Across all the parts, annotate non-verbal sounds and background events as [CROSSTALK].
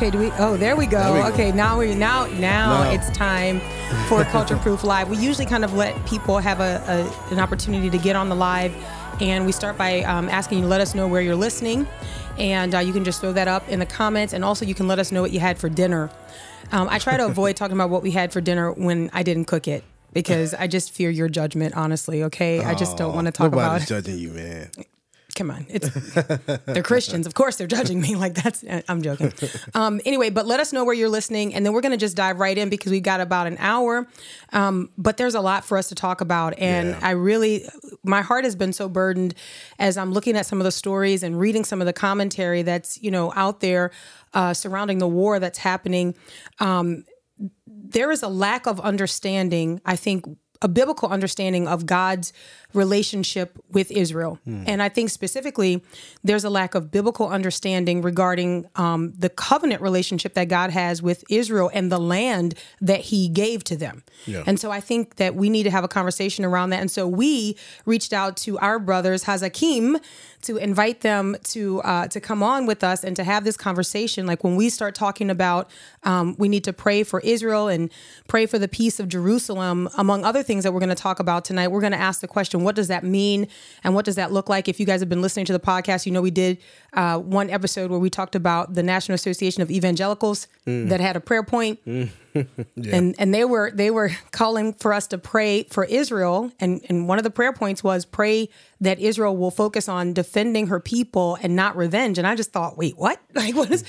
Okay, do we? Oh, there we go. There we go. Okay, now we now now No. it's time for [LAUGHS] Culture Proof Live. We usually kind of let people have a, a an opportunity to get on the live, and we start by um, asking you to let us know where you're listening, and uh, you can just throw that up in the comments, and also you can let us know what you had for dinner. Um, I try to [LAUGHS] avoid talking about what we had for dinner when I didn't cook it because I just fear your judgment. Honestly, okay, I just don't want to talk Nobody's about. judging you, man. Come on, it's they're Christians. Of course, they're judging me. [LAUGHS] Like that's I'm joking. Um, anyway, but let us know where you're listening, and then we're gonna just dive right in because we've got about an hour. Um, but there's a lot for us to talk about, and Yeah. I really, my heart has been so burdened as I'm looking at some of the stories and reading some of the commentary that's you know out there uh, surrounding the war that's happening there is a lack of understanding, I think, a biblical understanding of God's relationship with Israel. And I think specifically, there's a lack of biblical understanding regarding um, the covenant relationship that God has with Israel and the land that he gave to them. Yeah. And so I think that we need to have a conversation around that. And so we reached out to our brothers, Hazakim, to invite them to uh, to come on with us and to have this conversation. Like when we start talking about, um, we need to pray for Israel and pray for the peace of Jerusalem, among other things that we're going to talk about tonight. We're going to ask the question, what does that mean, and what does that look like? If you guys have been listening to the podcast, you know we did uh, one episode where we talked about the National Association of Evangelicals that had a prayer point. [LAUGHS] And and they were they were calling for us to pray for Israel. And and one of the prayer points was pray that Israel will focus on defending her people and not revenge. And I just thought wait what? [LAUGHS] Like what is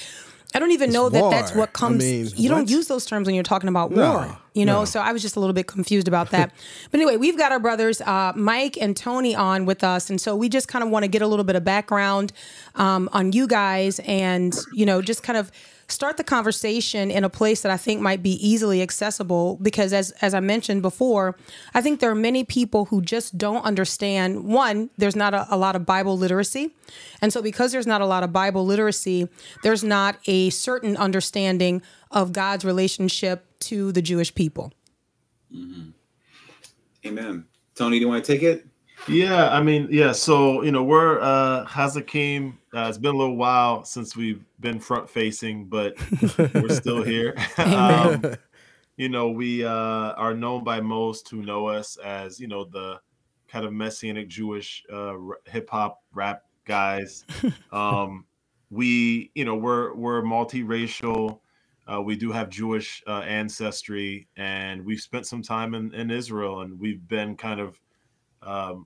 I don't even know that that's war. what I comes mean, you don't use those terms when you're talking about No, war you know no. so I was just a little bit confused about that [LAUGHS] but anyway we've got our brothers uh, Mike and Tony on with us and so we just kind of want to get a little bit of background um, on you guys and you know just kind of start the conversation in a place that I think might be easily accessible because as as I mentioned before, I think there are many people who just don't understand one, there's not a, a lot of Bible literacy. And so because there's not a lot of Bible literacy, there's not a certain understanding of God's relationship to the Jewish people. Mm-hmm. Amen. Tony, do you want to take it? Yeah, I mean, yeah. So you know, we're uh Hazakim. Uh, it's been a little while since we've been front facing, but we're still [LAUGHS] here. [LAUGHS] um, [LAUGHS] you know, we uh, are known by most who know us as you know the kind of messianic Jewish uh, hip hop rap guys. Um, we, you know, we're we're multiracial. Uh, we do have Jewish uh, ancestry, and we've spent some time in, in Israel, and we've been kind of um,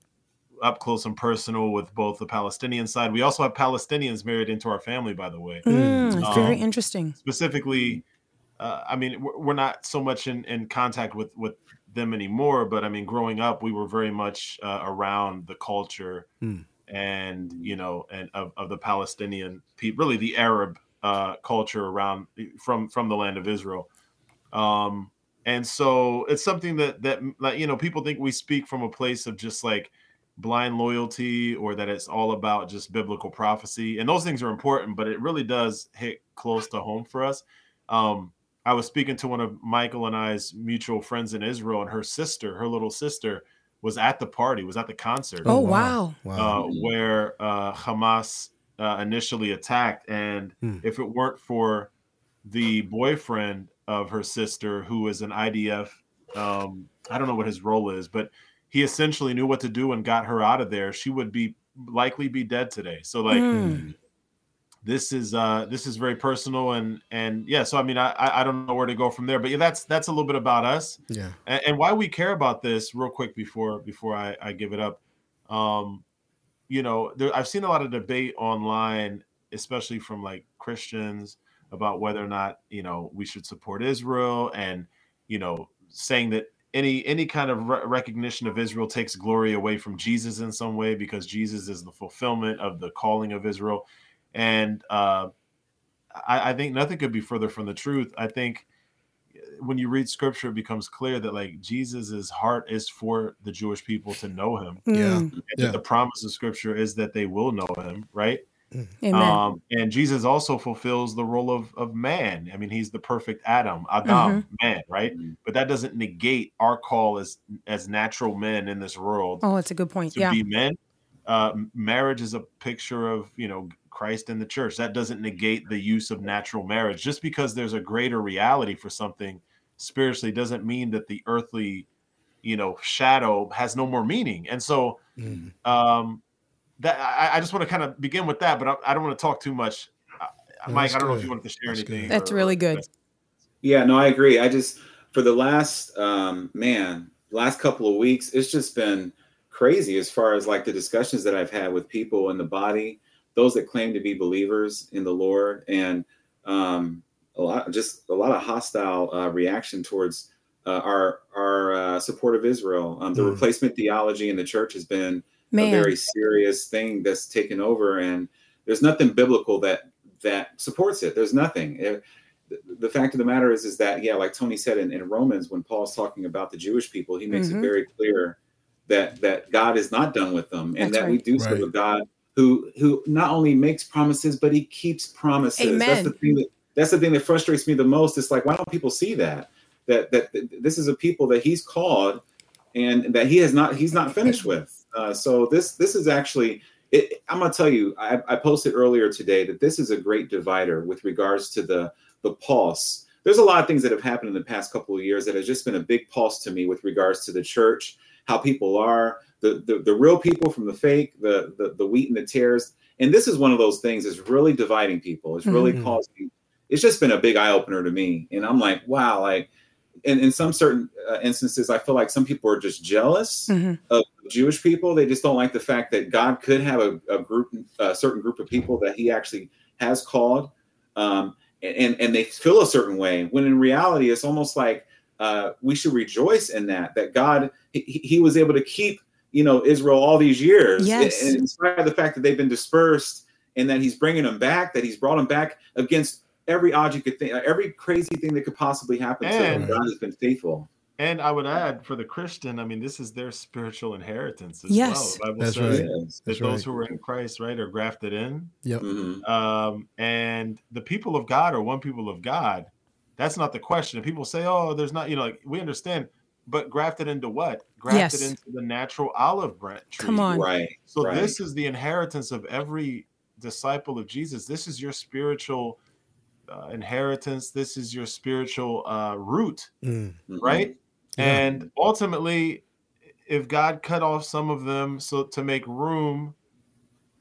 up close and personal with both the Palestinian side. We also have Palestinians married into our family, by the way. Mm, it's very Um, interesting. Specifically, uh, I mean, we're we're not so much in, in contact with with them anymore, but I mean, growing up, we were very much uh, around the culture Hmm. and you know, and of, of the Palestinian people, really the Arab uh, culture around from from the land of Israel. Um, and so it's something that that like you know people think we speak from a place of just like blind loyalty or that it's all about just biblical prophecy and those things are important but it really does hit close to home for us um i was speaking to one of michael and i's mutual friends in israel and her sister her little sister was at the party was at the concert Oh, wow. Wow. uh, where uh, Hamas uh, initially attacked. And Hmm. if it weren't for the boyfriend of her sister, who is an IDF, um, I don't know what his role is, but he essentially knew what to do and got her out of there. She would be likely be dead today. So like Mm. this is uh this is very personal and and yeah so i mean i i don't know where to go from there but yeah that's that's a little bit about us yeah. and, and why we care about this real quick before before I, I give it up um you know there, i've seen a lot of debate online especially from like christians about whether or not you know we should support israel and you know saying that any any kind of re- recognition of israel takes glory away from jesus in some way because jesus is the fulfillment of the calling of israel and uh I, I think nothing could be further from the truth i think when you read scripture, it becomes clear that like Jesus's heart is for the Jewish people to know him. Mm. Yeah. Yeah. the promise of scripture is that they will know him, right? Amen. Um, and Jesus also fulfills the role of, of man. I mean, he's the perfect Adam, Adam, man, right? Mhm. But that doesn't negate our call as as natural men in this world oh, it's a good point. to Yeah. be men. uh, marriage is a picture of you know Christ and the church. That doesn't negate the use of natural marriage. Just because there's a greater reality for something spiritually doesn't mean that the earthly, you know, shadow has no more meaning. And so, mm. um, that I, I just want to kind of begin with that, but I, I don't want to talk too much. Uh, Mike, I don't good. know if you wanted to share That's anything. Good. That's or, really good. Yeah, no, I agree. I just for the last um, man, last couple of weeks, it's just been crazy as far as like the discussions that I've had with people in the body, those that claim to be believers in the Lord, and um, a lot, just a lot of hostile uh, reaction towards uh, our our uh, support of Israel. Um, the mm. replacement theology in the church has been Man. a very serious thing that's taken over, and there's nothing biblical that that supports it. There's nothing. It, the fact of the matter is, is that yeah, like Tony said in, in Romans, when Paul's talking about the Jewish people, he makes mm-hmm. it very clear that that God is not done with them, and That's that right. we do serve a God who who not only makes promises, but he keeps promises. Amen. That's the thing that that's the thing that frustrates me the most. It's like why don't people see that that that, that this is a people that He's called and that He has not He's not finished with. Uh, so this this is actually. It, I'm gonna tell you. I, I posted earlier today that this is a great divider with regards to the the pulse. There's a lot of things that have happened in the past couple of years that has just been a big pulse to me with regards to the church how people are, the, the, the real people from the fake, the, the, the wheat and the tares. And this is one of those things that's really dividing people. It's really mm-hmm. causing, it's just been a big eye opener to me. And I'm like, wow, like, in, in some certain uh, instances, I feel like some people are just jealous mm-hmm. of Jewish people. They just don't like the fact that God could have a, a group, a certain group of people that He actually has called, um, and and they feel a certain way. When in reality, it's almost like uh, we should rejoice in that that God he, he, was able to keep you know Israel all these years, yes. in, in spite of the fact that they've been dispersed, and that He's bringing them back, that He's brought them back against every odds you could think, every crazy thing that could possibly happen and, to them. God has been faithful. And I would add for the Christian, I mean, this is their spiritual inheritance as yes. well. The That's right. That That's those who are in Christ, right, are grafted in. Yep. Mm-hmm. Um, and the people of God are one people of God. That's not the question. people say, "Oh, there's not," you know, like we understand, but grafted into what? Grafted yes. into the natural olive branch tree. Come on, right? So right. this is the inheritance of every disciple of Jesus. This is your spiritual uh, inheritance. This is your spiritual uh, root, mm. Mm-hmm. right? Yeah. And ultimately, if God cut off some of them so to make room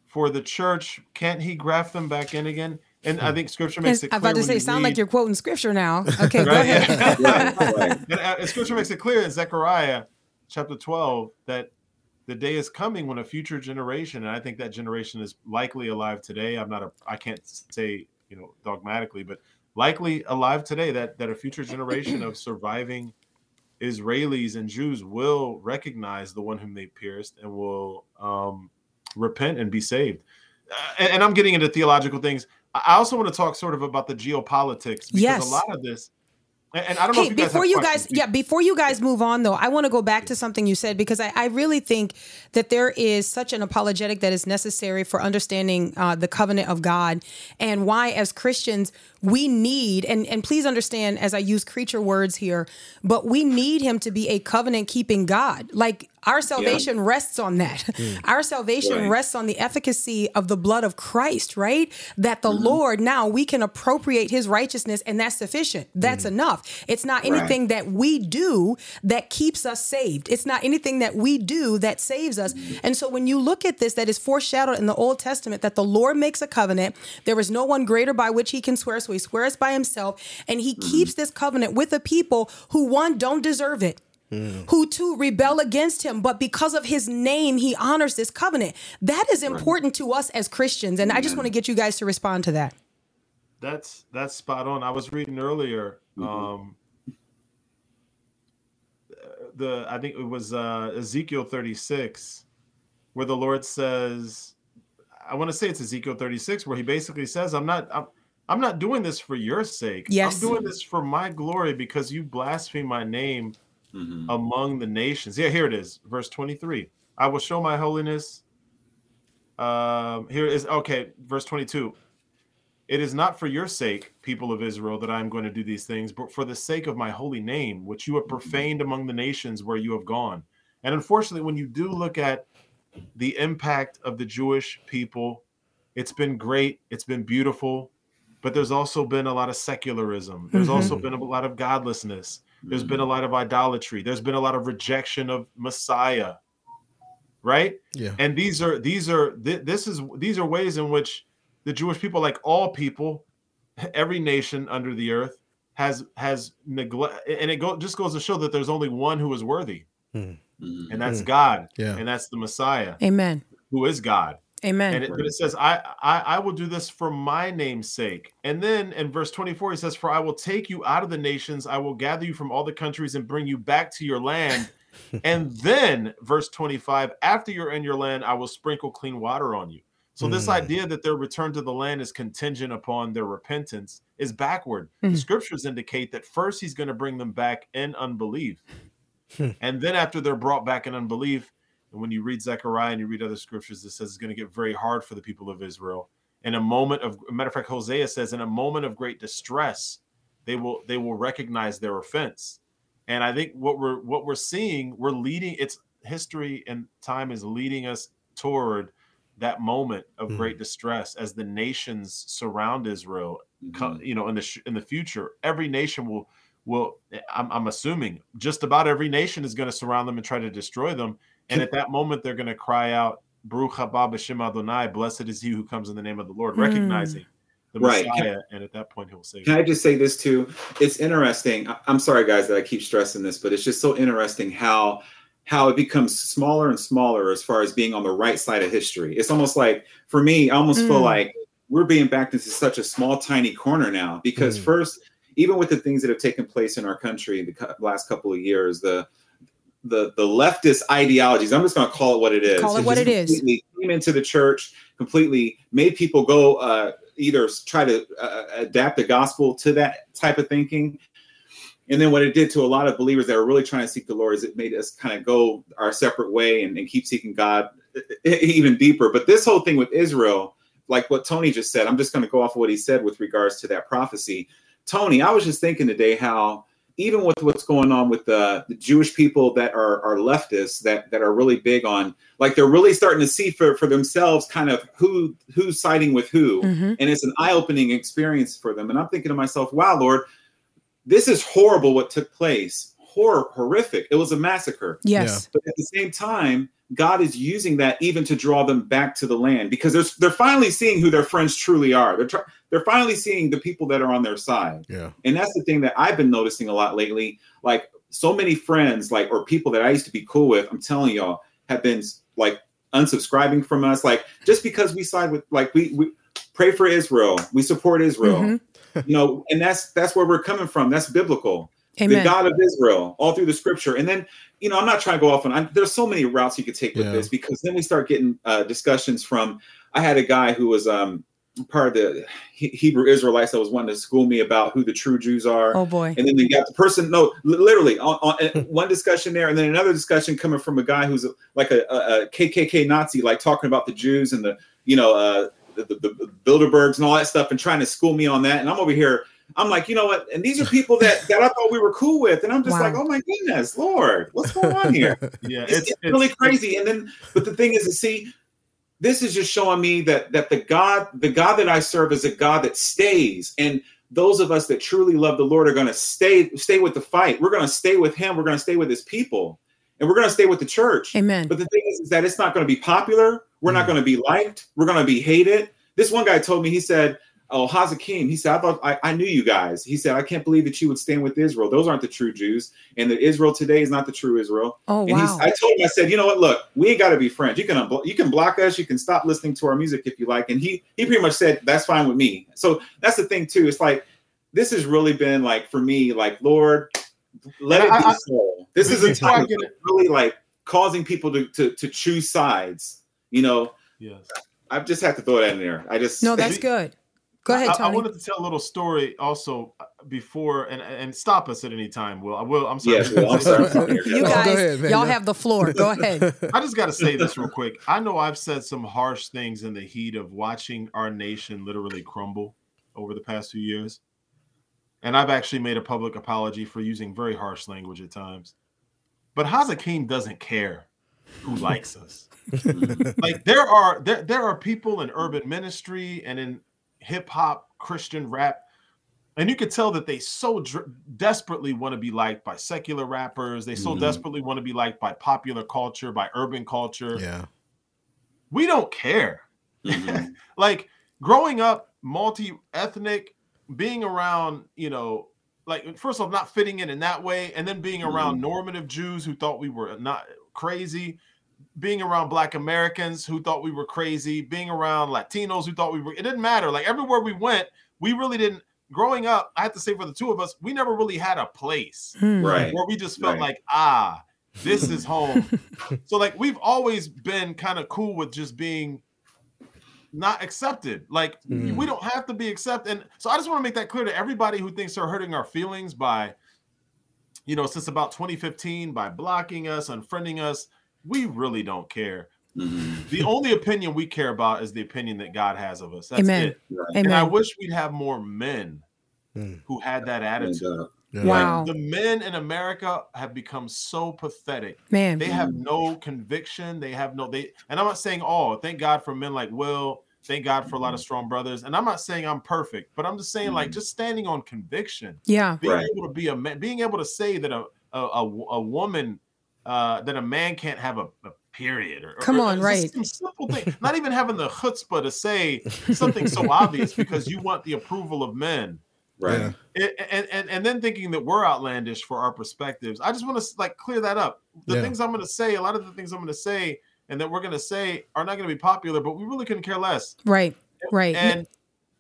for the church, can't He graft them back in again? And I think Scripture makes it. Clear. I'm about to say, sound read, like you're quoting Scripture now. Okay, right? [LAUGHS] go ahead. right, right. And, uh, Scripture makes it clear in Zechariah chapter 12 that the day is coming when a future generation, and I think that generation is likely alive today. I'm not a, I can't say you know dogmatically, but likely alive today. That that a future generation of surviving Israelis and Jews will recognize the one whom they pierced and will um, repent and be saved. Uh, and, and I'm getting into theological things. I also want to talk sort of about the geopolitics because yes. a lot of this and I don't know hey, before you guys, yeah, before you guys move on though, I want to go back to something you said because I, I, really think that there is such an apologetic that is necessary for understanding uh, the covenant of God and why, as Christians, we need and and please understand as I use creature words here, but we need Him to be a covenant keeping God. Like our salvation yeah. rests on that. Mm. [LAUGHS] Our salvation right. rests on the efficacy of the blood of Christ, right? That the mm-hmm. Lord now we can appropriate his righteousness and that's sufficient. That's mm. enough. It's not anything right. that we do that keeps us saved. It's not anything that we do that saves us. Mm. And so when you look at this, that is foreshadowed in the Old Testament that the Lord makes a covenant. There is no one greater by which he can swear, so he swears by himself. And he mm. keeps this covenant with a people who, one, don't deserve it. Mm. who to rebel against him, but because of his name, he honors this covenant. That is important to us as Christians, and I just want to get you guys to respond to that. That's that's spot on. I was reading earlier. Mm-hmm. Um, the I think it was uh, Ezekiel 36, where the Lord says, I want to say it's Ezekiel 36, where he basically says, "I'm not." I'm, I'm not doing this for your sake. Yes. I'm doing this for my glory because you blaspheme my name mm-hmm. among the nations. Yeah, here it is, verse 23. I will show my holiness. Um, here is okay, verse 22. It is not for your sake, people of Israel, that I am going to do these things, but for the sake of my holy name, which you have mm-hmm. profaned among the nations where you have gone. And unfortunately, when you do look at the impact of the Jewish people. It's been great. It's been beautiful, but there's also been a lot of secularism. There's Mhm. also been a lot of godlessness. There's been a lot of idolatry. There's been a lot of rejection of Messiah. Right? Yeah. And these are these are th- this is these are ways in which the Jewish people, like all people, [LAUGHS] every nation under the earth, has has neglect, and it go, just goes to show that there's only one who is worthy, Mhm. and that's Mm. God, Yeah. and that's the Messiah, Amen. who is God. Amen. And it, but it says, I, I I will do this for my name's sake. And then in verse 24, he says, For I will take you out of the nations, I will gather you from all the countries and bring you back to your land. [LAUGHS] and then verse 25, after you're in your land, I will sprinkle clean water on you. So this Mm. idea that their return to the land is contingent upon their repentance is backward. The Mhm. scriptures indicate that first he's going to bring them back in unbelief. Hmm. and then after they're brought back in unbelief, and when you read Zechariah and you read other scriptures, it says it's going to get very hard for the people of Israel. In a moment of a matter of fact, Hosea says, in a moment of great distress, they will they will recognize their offense. And I think what we're what we're seeing, we're leading it's history and time is leading us toward that moment of Mhm. great distress as the nations surround Israel Mhm. you know in the in the future every nation will will I'm, I'm assuming just about every nation is going to surround them and try to destroy them and at that moment they're going to cry out Baruch haba b'shem Adonai blessed is he who comes in the name of the Lord Hmm. recognizing the Right. Messiah and at that point he'll say Can I just say this too? It's interesting. I'm sorry, guys, that I keep stressing this, but it's just so interesting how how it becomes smaller and smaller as far as being on the right side of history. It's almost like, for me, I almost feel Mm. like we're being backed into such a small, tiny corner now. Because Mm. first, even with the things that have taken place in our country the last couple of years, the the the leftist ideologies. I'm just going to call it what it is. Call it what it is. Came into the church, completely made people go uh, either try to uh, adapt the gospel to that type of thinking. And then what it did to a lot of believers that were really trying to seek the Lord is it made us kind of go our separate way and, and keep seeking God even deeper. But this whole thing with Israel, like what Tony just said, I'm just going to go off of what he said with regards to that prophecy. Tony, I was just thinking today how even with what's going on with the, the Jewish people that are, are leftists that, that are really big on like they're really starting to see for, for themselves kind of who who's siding with who. Mhm. and it's an eye-opening experience for them. And i'm thinking to myself wow lord this is horrible what took place. Horror horrific. It was a massacre. Yes. but at the same time god is using that even to draw them back to the land because they're, they're finally seeing who their friends truly are they're, tr- they're finally seeing the people that are on their side Yeah. and that's the thing that I've been noticing a lot lately. Like so many friends, like or people that I used to be cool with, I'm telling y'all, have been like unsubscribing from us. Like just because we side with, like we we pray for Israel, we support Israel, Mhm. you know, and that's that's where we're coming from. That's biblical. The God of Israel, all through the Scripture, and then you know, I'm not trying to go off on. I'm, there's so many routes you could take with Yeah. this because then we start getting uh, discussions from. I had a guy who was um, part of the He- Hebrew Israelites that was wanting to school me about who the true Jews are. Oh boy. And then you got the person, no, literally on, on uh, [LAUGHS] one discussion there, and then another discussion coming from a guy who's a, like a, a, a KKK Nazi, like talking about the Jews and the, you know, uh, the, the, the Bilderbergs and all that stuff, and trying to school me on that. And I'm over here, I'm like, you know what? And these are people that that I thought we were cool with, and I'm just Wow. like, oh my goodness, Lord, what's going on here? [LAUGHS] yeah It's, it's really crazy. And then, but the thing is, to see, this is just showing me that that the God, the God that I serve, is a God that stays. And those of us that truly love the Lord are going to stay stay with the fight. We're going to stay with Him. We're going to stay with His people, and we're going to stay with the church. Amen. But the thing is, is that it's not going to be popular. We're not Mm. going to be liked. We're going to be hated. This one guy told me, he said, Oh, Hazakim, he said, I thought I, I knew you guys. He said, I can't believe that you would stand with Israel. Those aren't the true Jews. And that Israel today is not the true Israel. Oh And wow. I told him, I said, you know what? Look, we ain't got to be friends. You can unblo- you can block us. You can stop listening to our music if you like. And he he pretty much said that's fine with me. So that's the thing too. It's like this has really been like for me, like Lord, let it I- be I- so. This is a before time of really like causing people to, to to choose sides. You know, yes I've just have to throw that in there. I just no, that's good. Go ahead, I, I wanted to tell a little story also uh, before and and stop us at any time. Will I will I'm sorry. Yes, well, I'm sorry. [LAUGHS] [LAUGHS] You guys, ahead, man. y'all No. have the floor. Go [LAUGHS] ahead. I just got to say this real quick. I know I've said some harsh things in the heat of watching our nation literally crumble over the past few years. And I've actually made a public apology for using very harsh language at times. But Hazakim doesn't care. who likes us. like there are there there are people in urban ministry and in hip hop, Christian rap, and you could tell that they so dr- desperately want to be liked by secular rappers. They so mm-hmm. desperately want to be liked by popular culture, by urban culture. Yeah, we don't care. Mm-hmm. [LAUGHS] like growing up multi-ethnic, being around, you know, like first off, not fitting in in that way, and then being around mm-hmm. normative Jews who thought we were not crazy, being around Black Americans who thought we were crazy, being around Latinos who thought we were. It didn't matter. Like everywhere we went, we really didn't. Growing up, I have to say for the two of us, we never really had a place, hmm. right? Where we just felt right. like, ah, this is [LAUGHS] home. so like we've always been kind of cool with just being not accepted. Like mm. we don't have to be accepted. And so I just want to make that clear to everybody who thinks they're hurting our feelings by, you know, since about 2015 by blocking us, unfriending us. We really don't care. Mm-hmm. The only opinion we care about is the opinion that God has of us. That's Amen. it. Right. Amen. And I wish we'd have more men mm. who had that attitude. Yeah. Wow. Like the men in America have become so pathetic. Man. They have no conviction. They have no they and I'm not saying all. Thank God for men like Wil Thank God for a lot of mm-hmm. strong brothers. And I'm not saying I'm perfect, but I'm just saying like mm-hmm. just standing on conviction. Yeah. Being right. able to be a man, being able to say that a a, a, a woman uh, that a man can't have a, a period or come or, on, right? Simple thing. Not even having the chutzpah to say something so [LAUGHS] obvious because you want the approval of men. Right. It, and, and and then thinking that we're outlandish for our perspectives. I just want to like clear that up. The yeah. things I'm going to say, a lot of the things I'm going to say and that we're going to say are not going to be popular, but we really couldn't care less. Right. Right. And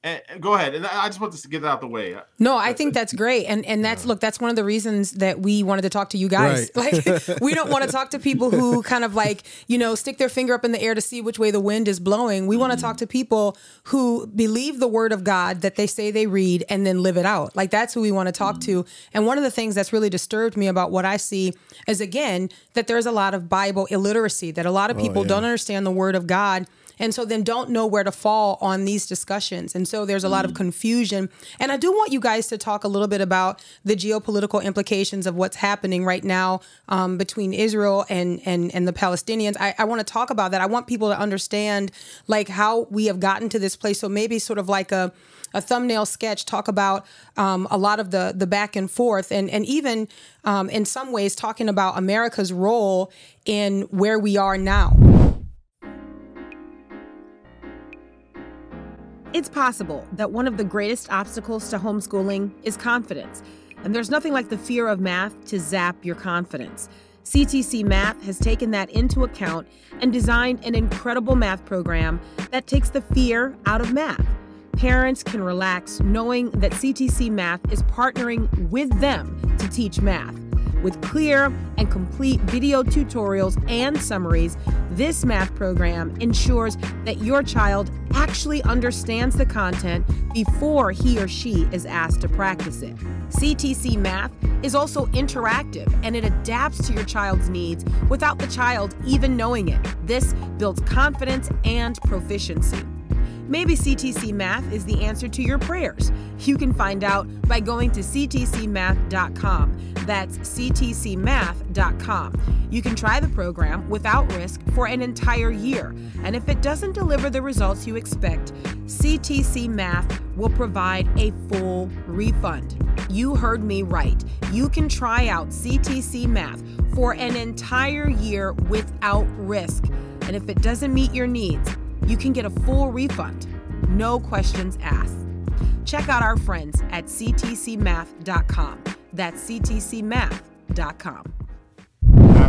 and, go ahead. And I just want to get that out the way. No, I think that's great. And and that's look, that's one of the reasons that we wanted to talk to you guys. Right. Like [LAUGHS] we don't want to talk to people who kind of like, you know, stick their finger up in the air to see which way the wind is blowing. We mm-hmm. want to talk to people who believe the word of God that they say they read and then live it out. Like that's who we want to talk mm-hmm. to. And one of the things that's really disturbed me about what I see is again that there's a lot of Bible illiteracy, that a lot of oh, people oh, yeah. don't understand the word of God and so then don't know where to fall on these discussions. And so there's a lot of mm. confusion. And I do want you guys to talk a little bit about the geopolitical implications of what's happening right now um, between Israel and and and the Palestinians. I, I want to talk about that. I want people to understand like how we have gotten to this place. So maybe sort of like a a thumbnail sketch talk about um, a lot of the the back and forth and and even um, in some ways talking about America's role in where we are now. It's possible that one of the greatest obstacles to homeschooling is confidence, and there's nothing like the fear of math to zap your confidence. CTC Math has taken that into account and designed an incredible math program that takes the fear out of math. Parents can relax knowing that CTC Math is partnering with them to teach math. With clear and complete video tutorials and summaries, this math program ensures that your child actually understands the content before he or she is asked to practice it. CTC Math is also interactive and it adapts to your child's needs without the child even knowing it. This builds confidence and proficiency. Maybe CTC Math is the answer to your prayers. You can find out by going to ctcmath.com. That's ctcmath.com. You can try the program without risk for an entire year. And if it doesn't deliver the results you expect, CTC Math will provide a full refund. You heard me right. You can try out CTC Math for an entire year without risk. And if it doesn't meet your needs, you can get a full refund, no questions asked. Check out our friends at ctcmath.com. That's ctcmath.com.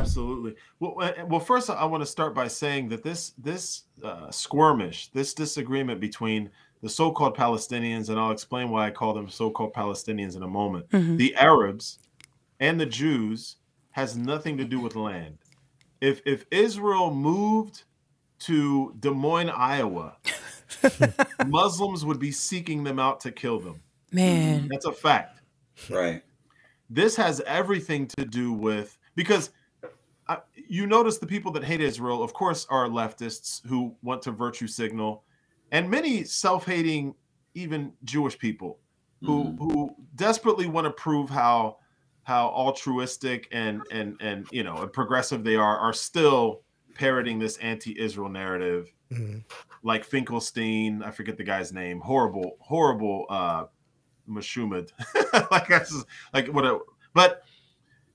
Absolutely. Well, uh, well, first I want to start by saying that this this uh, skirmish, this disagreement between the so-called Palestinians, and I'll explain why I call them so-called Palestinians in a moment, mm-hmm. the Arabs and the Jews has nothing to do with land. If if Israel moved to Des Moines, Iowa, [LAUGHS] Muslims would be seeking them out to kill them. Man, that's a fact. Right. This has everything to do with because uh, you notice the people that hate Israel, of course, are leftists who want to virtue signal, and many self-hating, even Jewish people who mm. who desperately want to prove how how altruistic and and and you know progressive they are are still parroting this anti-Israel narrative, mm-hmm. like Finkelstein. I forget the guy's name. Horrible, horrible. uh Mashumad. [LAUGHS] like that's like what. A, but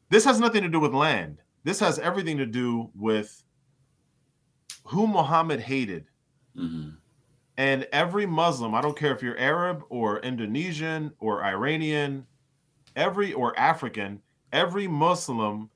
this has nothing to do with land. This has everything to do with who Muhammad hated. Mm-hmm. And every Muslim, I don't care if you're Arab or Indonesian or Iranian, every or African, every Muslim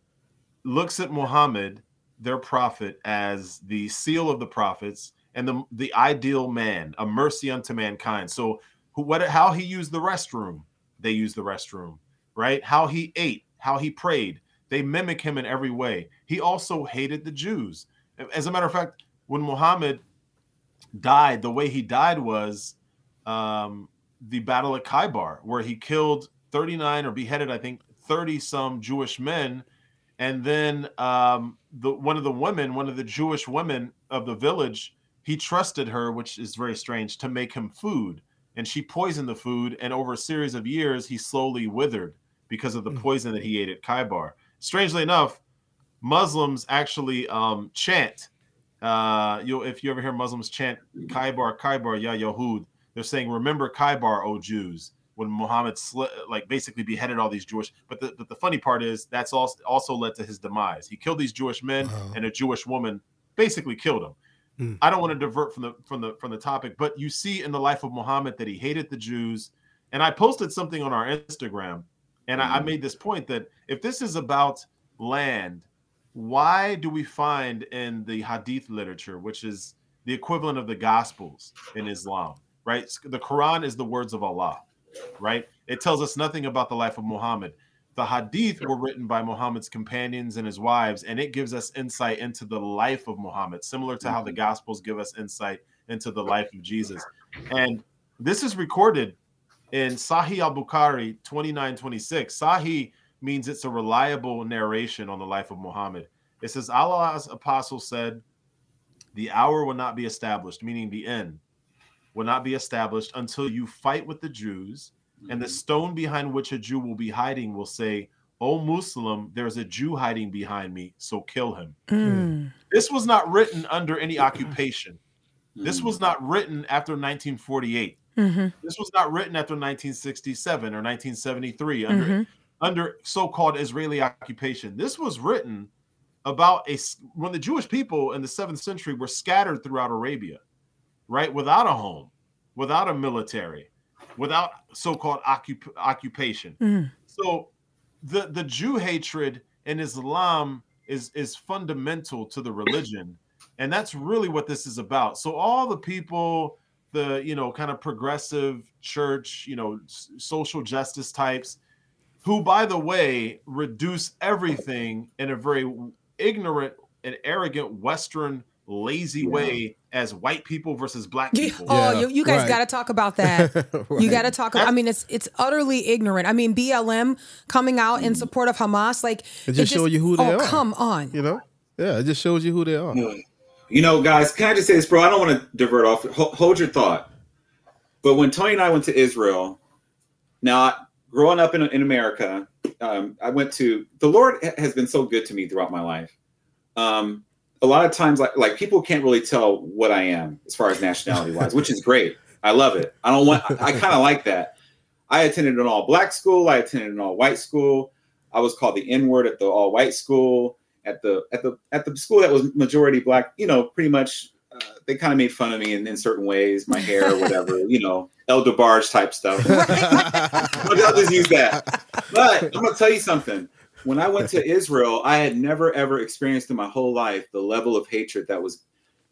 looks at Muhammad, their prophet, as the seal of the prophets and the, the ideal man, a mercy unto mankind. So who what how he used the restroom, they used the restroom, right? How he ate, how he prayed, they mimic him in every way. He also hated the Jews. As a matter of fact, when Muhammad died, the way he died was um, the Battle of Khaybar, where he killed 39 or beheaded, I think, 30 some Jewish men. And then um, the one of the women, one of the Jewish women of the village, he trusted her, which is very strange, to make him food. And she poisoned the food. And over a series of years, he slowly withered because of the hmm. poison that he ate at Khaybar. Strangely enough, Muslims actually um, chant uh, you if you ever hear Muslims chant Khaybar, Khaybar, Ya Yahud, they're saying, "Remember Khaybar, O Jews." When Muhammad sli- like basically beheaded all these Jewish, but the, but the funny part is that's also also led to his demise. He killed these Jewish men, wow. and a Jewish woman basically killed him. Mm. I don't want to divert from the from the from the topic, but you see in the life of Muhammad that he hated the Jews. And I posted something on our Instagram, and mm. I, I hmm. made this point that if this is about land why do we find in the hadith literature, which is the equivalent of the gospels in Islam, right? The Quran is the words of Allah, right? It tells us nothing about the life of Muhammad. The hadith were written by Muhammad's companions and his wives, and it gives us insight into the life of Muhammad, similar to how the mm-hmm. gospels give us insight into the life of Jesus. And this is recorded in Sahih al Bukhari 2926. Sahih means it's a reliable narration on the life of Muhammad. It says, Allah's apostle said, The hour will not be established, meaning the end will not be established until you fight with the Jews, mm-hmm. and the mm-hmm. stone behind which a Jew will be hiding will say, O Muslim, there's a Jew hiding behind me, so kill him. Mm. This was not written under any occupation. This was not written after 1948. Mm-hmm. This was not written after 1967 or 1973 under mm-hmm under so-called Israeli occupation. This was written about a when the Jewish people in the seventh century were scattered throughout Arabia, right, without a home, without a military, without so-called occup- occupation. Mm. So the the Jew hatred in Islam is is fundamental to the religion, and that's really what this is about. So all the people, the you know kind of progressive church, you know, s- social justice types who, by the way, reduce everything in a very ignorant and arrogant Western lazy yeah. way as white people versus black people. oh, you, you, guys right. got to talk about that. [LAUGHS] right. You got to talk. About, I mean, it's it's utterly ignorant. I mean, BLM coming out in mm. support of Hamas, like it just, it shows you who they oh, are. Come on, you know, yeah, it just shows you who they are. You know, guys, can I just say this, bro? I don't want to divert off. hold your thought. But when Tony and I went to Israel, now growing up in, in America, um, I went to the Lord has been so good to me throughout my life. Um, a lot of times, like like people can't really tell what I am as far as nationality wise, which is great. I love it. I don't want. I, I kind of like that. I attended an all black school. I attended an all white school. I was called the N word at the all white school. At the at the at the school that was majority black, you know, pretty much uh, they kind of made fun of me in, in certain ways, my hair or whatever, you know, El DeBarge type stuff. [LAUGHS] I'll just use that. But I'm gonna tell you something. When I went to [LAUGHS] Israel, I had never ever experienced in my whole life the level of hatred that was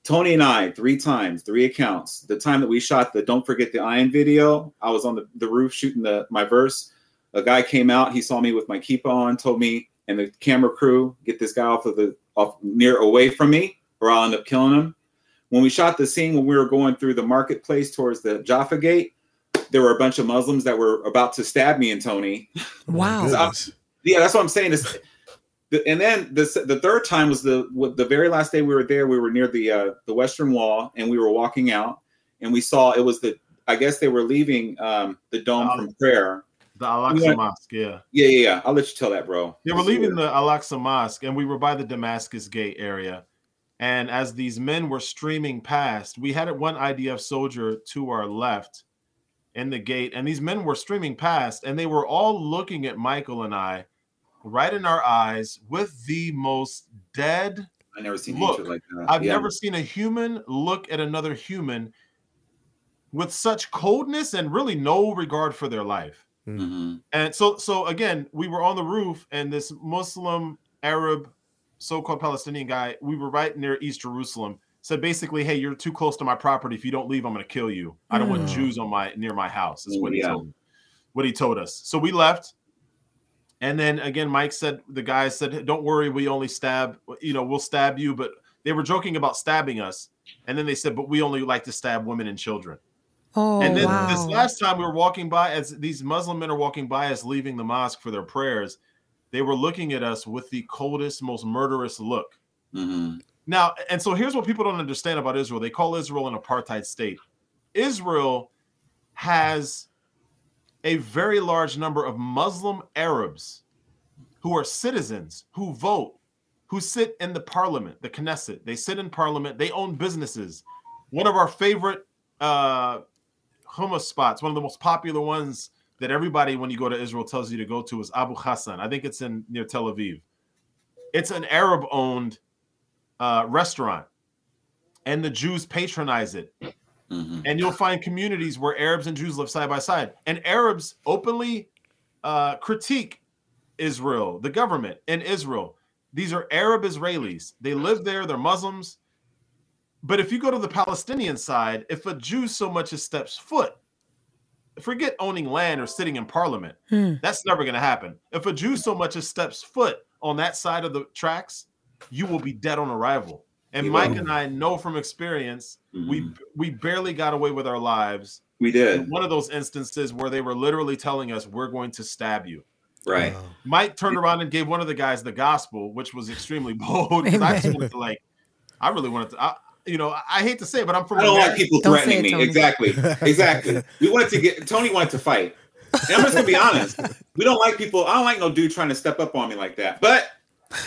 Tony and I three times, three accounts. The time that we shot the "Don't Forget the Iron" video, I was on the, the roof shooting the my verse. A guy came out, he saw me with my kippah on, told me and the camera crew get this guy off of the off near away from me, or I'll end up killing him when we shot the scene when we were going through the marketplace towards the Jaffa Gate, there were a bunch of Muslims that were about to stab me and Tony. Oh wow. Yeah, that's what I'm saying. Is and then the the third time was the the very last day we were there. We were near the uh, the Western Wall, and we were walking out, and we saw it was the I guess they were leaving um, the dome um, from prayer. The Al Aqsa Mosque, yeah. Yeah, yeah, yeah. I'll let you tell that, bro. They were leaving the Al Aqsa Mosque, and we were by the Damascus Gate area And as these men were streaming past, we had one IDF soldier to our left in the gate, and these men were streaming past, and they were all looking at Michael and I right in our eyes with the most dead I never seen look. hatred like that. I've Yeah. never seen a human look at another human with such coldness and really no regard for their life. Mhm. And so, so again, we were on the roof, and this Muslim Arab, so-called Palestinian guy, we were right near East Jerusalem. Said basically, "Hey, you're too close to my property. If you don't leave, I'm going to kill you. I don't want Mm. Jews on my near my house." Is what he told me. What he told us. So we left, and then again, Mike said the guy said, "Don't worry, we only stab. You know, we'll stab you." But they were joking about stabbing us, and then they said, "But we only like to stab women and children." Oh, and then wow. this last time we were walking by, as these Muslim men are walking by us leaving the mosque for their prayers, they were looking at us with the coldest, most murderous look. Mhm. Now, and so here's what people don't understand about Israel they call Israel an apartheid state. Israel has a very large number of Muslim Arabs who are citizens, who vote, who sit in the parliament, the Knesset. They sit in parliament, they own businesses. One of our favorite uh, hummus spots, one of the most popular ones that everybody, when you go to Israel, tells you to go to is Abu Hassan. I think it's in near Tel Aviv. It's an Arab owned uh, restaurant, and the Jews patronize it. Mhm. And you'll find communities where Arabs and Jews live side by side, and Arabs openly uh, critique Israel, the government in Israel. These are Arab Israelis. They live there. They're Muslims. But if you go to the Palestinian side, if a Jew so much as steps foot, forget owning land or sitting in parliament. Hmm. That's never going to happen. If a Jew so much as steps foot on that side of the tracks, you will be dead on arrival. And Mike and I know from experience, we Mhm. we barely got away with our lives. we did In one of those instances where they were literally telling us, "We're going to stab you." right. Wow. Mike turned around and gave one of the guys the gospel, which was extremely [LAUGHS] bold. I just wanted to like, I really wanted to. I, you know, I hate to say it, but I'm from. I don't like people threatening it, me. Tony. Exactly. [LAUGHS] Exactly. we wanted to get Tony wanted to fight. And I'm just gonna be honest. We don't like people. I don't like no dude trying to step up on me like that. But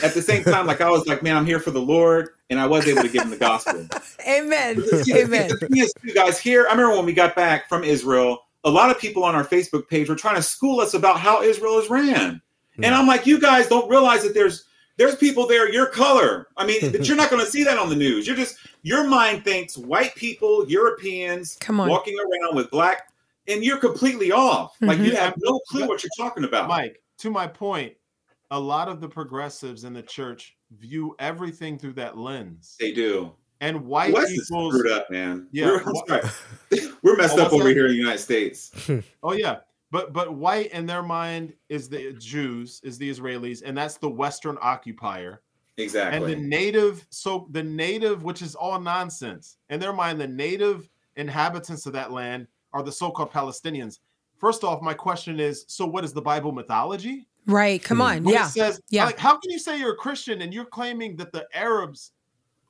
at the same time, like I was like, man, I'm here for the Lord, and I was able to give him the gospel. [LAUGHS] Amen. [LAUGHS] See, Amen. The thing is, you guys, here, I remember when we got back from Israel, a lot of people on our Facebook page were trying to school us about how Israel is ran. And I'm like, you guys don't realize that there's there's people there your color. I mean, [LAUGHS] that you're not going to see that on the news. You're just your mind thinks white people, Europeans, Come on. walking around with black, and you're completely off. Like you Mhm. have no clue what you're talking about. Mike, to my point, a lot of the progressives in the church view everything through that lens, They do. and white West is equals. screwed up, man. Yeah. We're, I'm sorry. [LAUGHS] We're messed Oh, up over that? here in the United States. [LAUGHS] Oh yeah, but but white in their mind is the Jews, is the Israelis, and that's the Western occupier. Exactly. and the native so the native which is all nonsense in their mind the native inhabitants of that land are the so-called palestinians first off my question is so what is the bible mythology Right. Come on. When Yeah. it says Yeah. like how can you say you're a christian and you're claiming that the arabs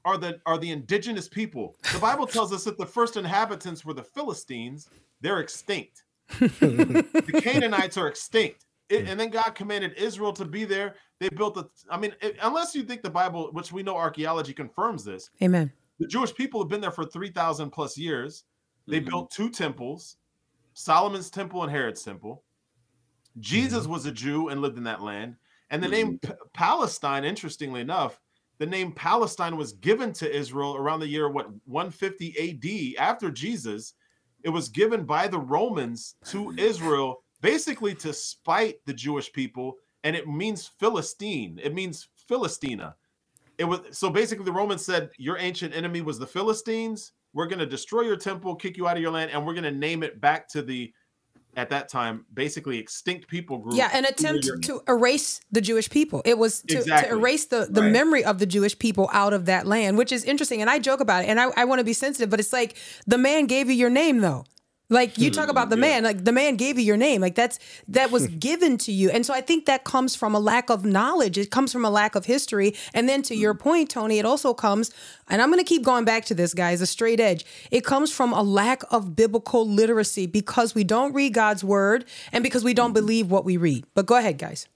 are the are the indigenous people the bible tells us that the first inhabitants were the philistines they're extinct the canaanites are extinct It- and then god commanded israel to be there they built a i mean it- unless you think the bible which we know archaeology confirms this Amen. the jewish people have been there for 3000 plus years they Mhm. built two temples solomon's temple and herod's temple jesus was a jew and lived in that land and the name mm-hmm. P- palestine interestingly enough the name palestine was given to israel around the year what 150 ad after jesus. It was given by the romans to israel basically to spite the jewish people and it means philistine. It means philistina. It was so basically the romans said your ancient enemy was the philistines. We're going to destroy your temple kick you out of your land and we're going to name it back to the at that time basically extinct people group Yeah, an attempt to erase the Jewish people. It was to, to erase the, the Right. memory of the Jewish people out of that land, which is interesting. And I joke about it, and I, I want to be sensitive, but it's like the man gave you your name, though. Like you talk about the [LAUGHS] man, like the man gave you your name, like that's that was [LAUGHS] given to you, and so I think that comes from a lack of knowledge. It comes from a lack of history, and then to your point, Tony, it also comes, and I'm going to keep going back to this, guys, a straight edge. It comes from a lack of biblical literacy because we don't read God's word and because we don't believe what we read. But go ahead, guys.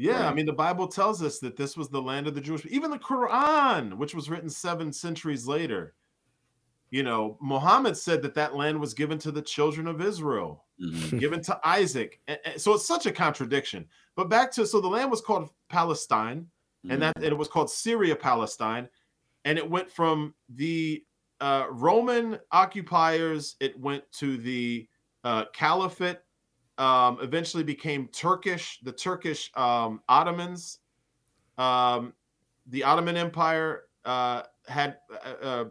Yeah, I mean the Bible tells us that this was the land of the Jewish. Even the Quran, which was written seven centuries later, you know, Muhammad said that that land was given to the children of Israel, Mhm. [LAUGHS] given to Isaac. And- and so it's such a contradiction. But back to so the land was called Palestine, and that and it was called Syria Palestine, and it went from the uh, Roman occupiers. It went to the uh, Caliphate. Um, eventually became Turkish. The Turkish um, Ottomans, um, the Ottoman Empire uh, had uh,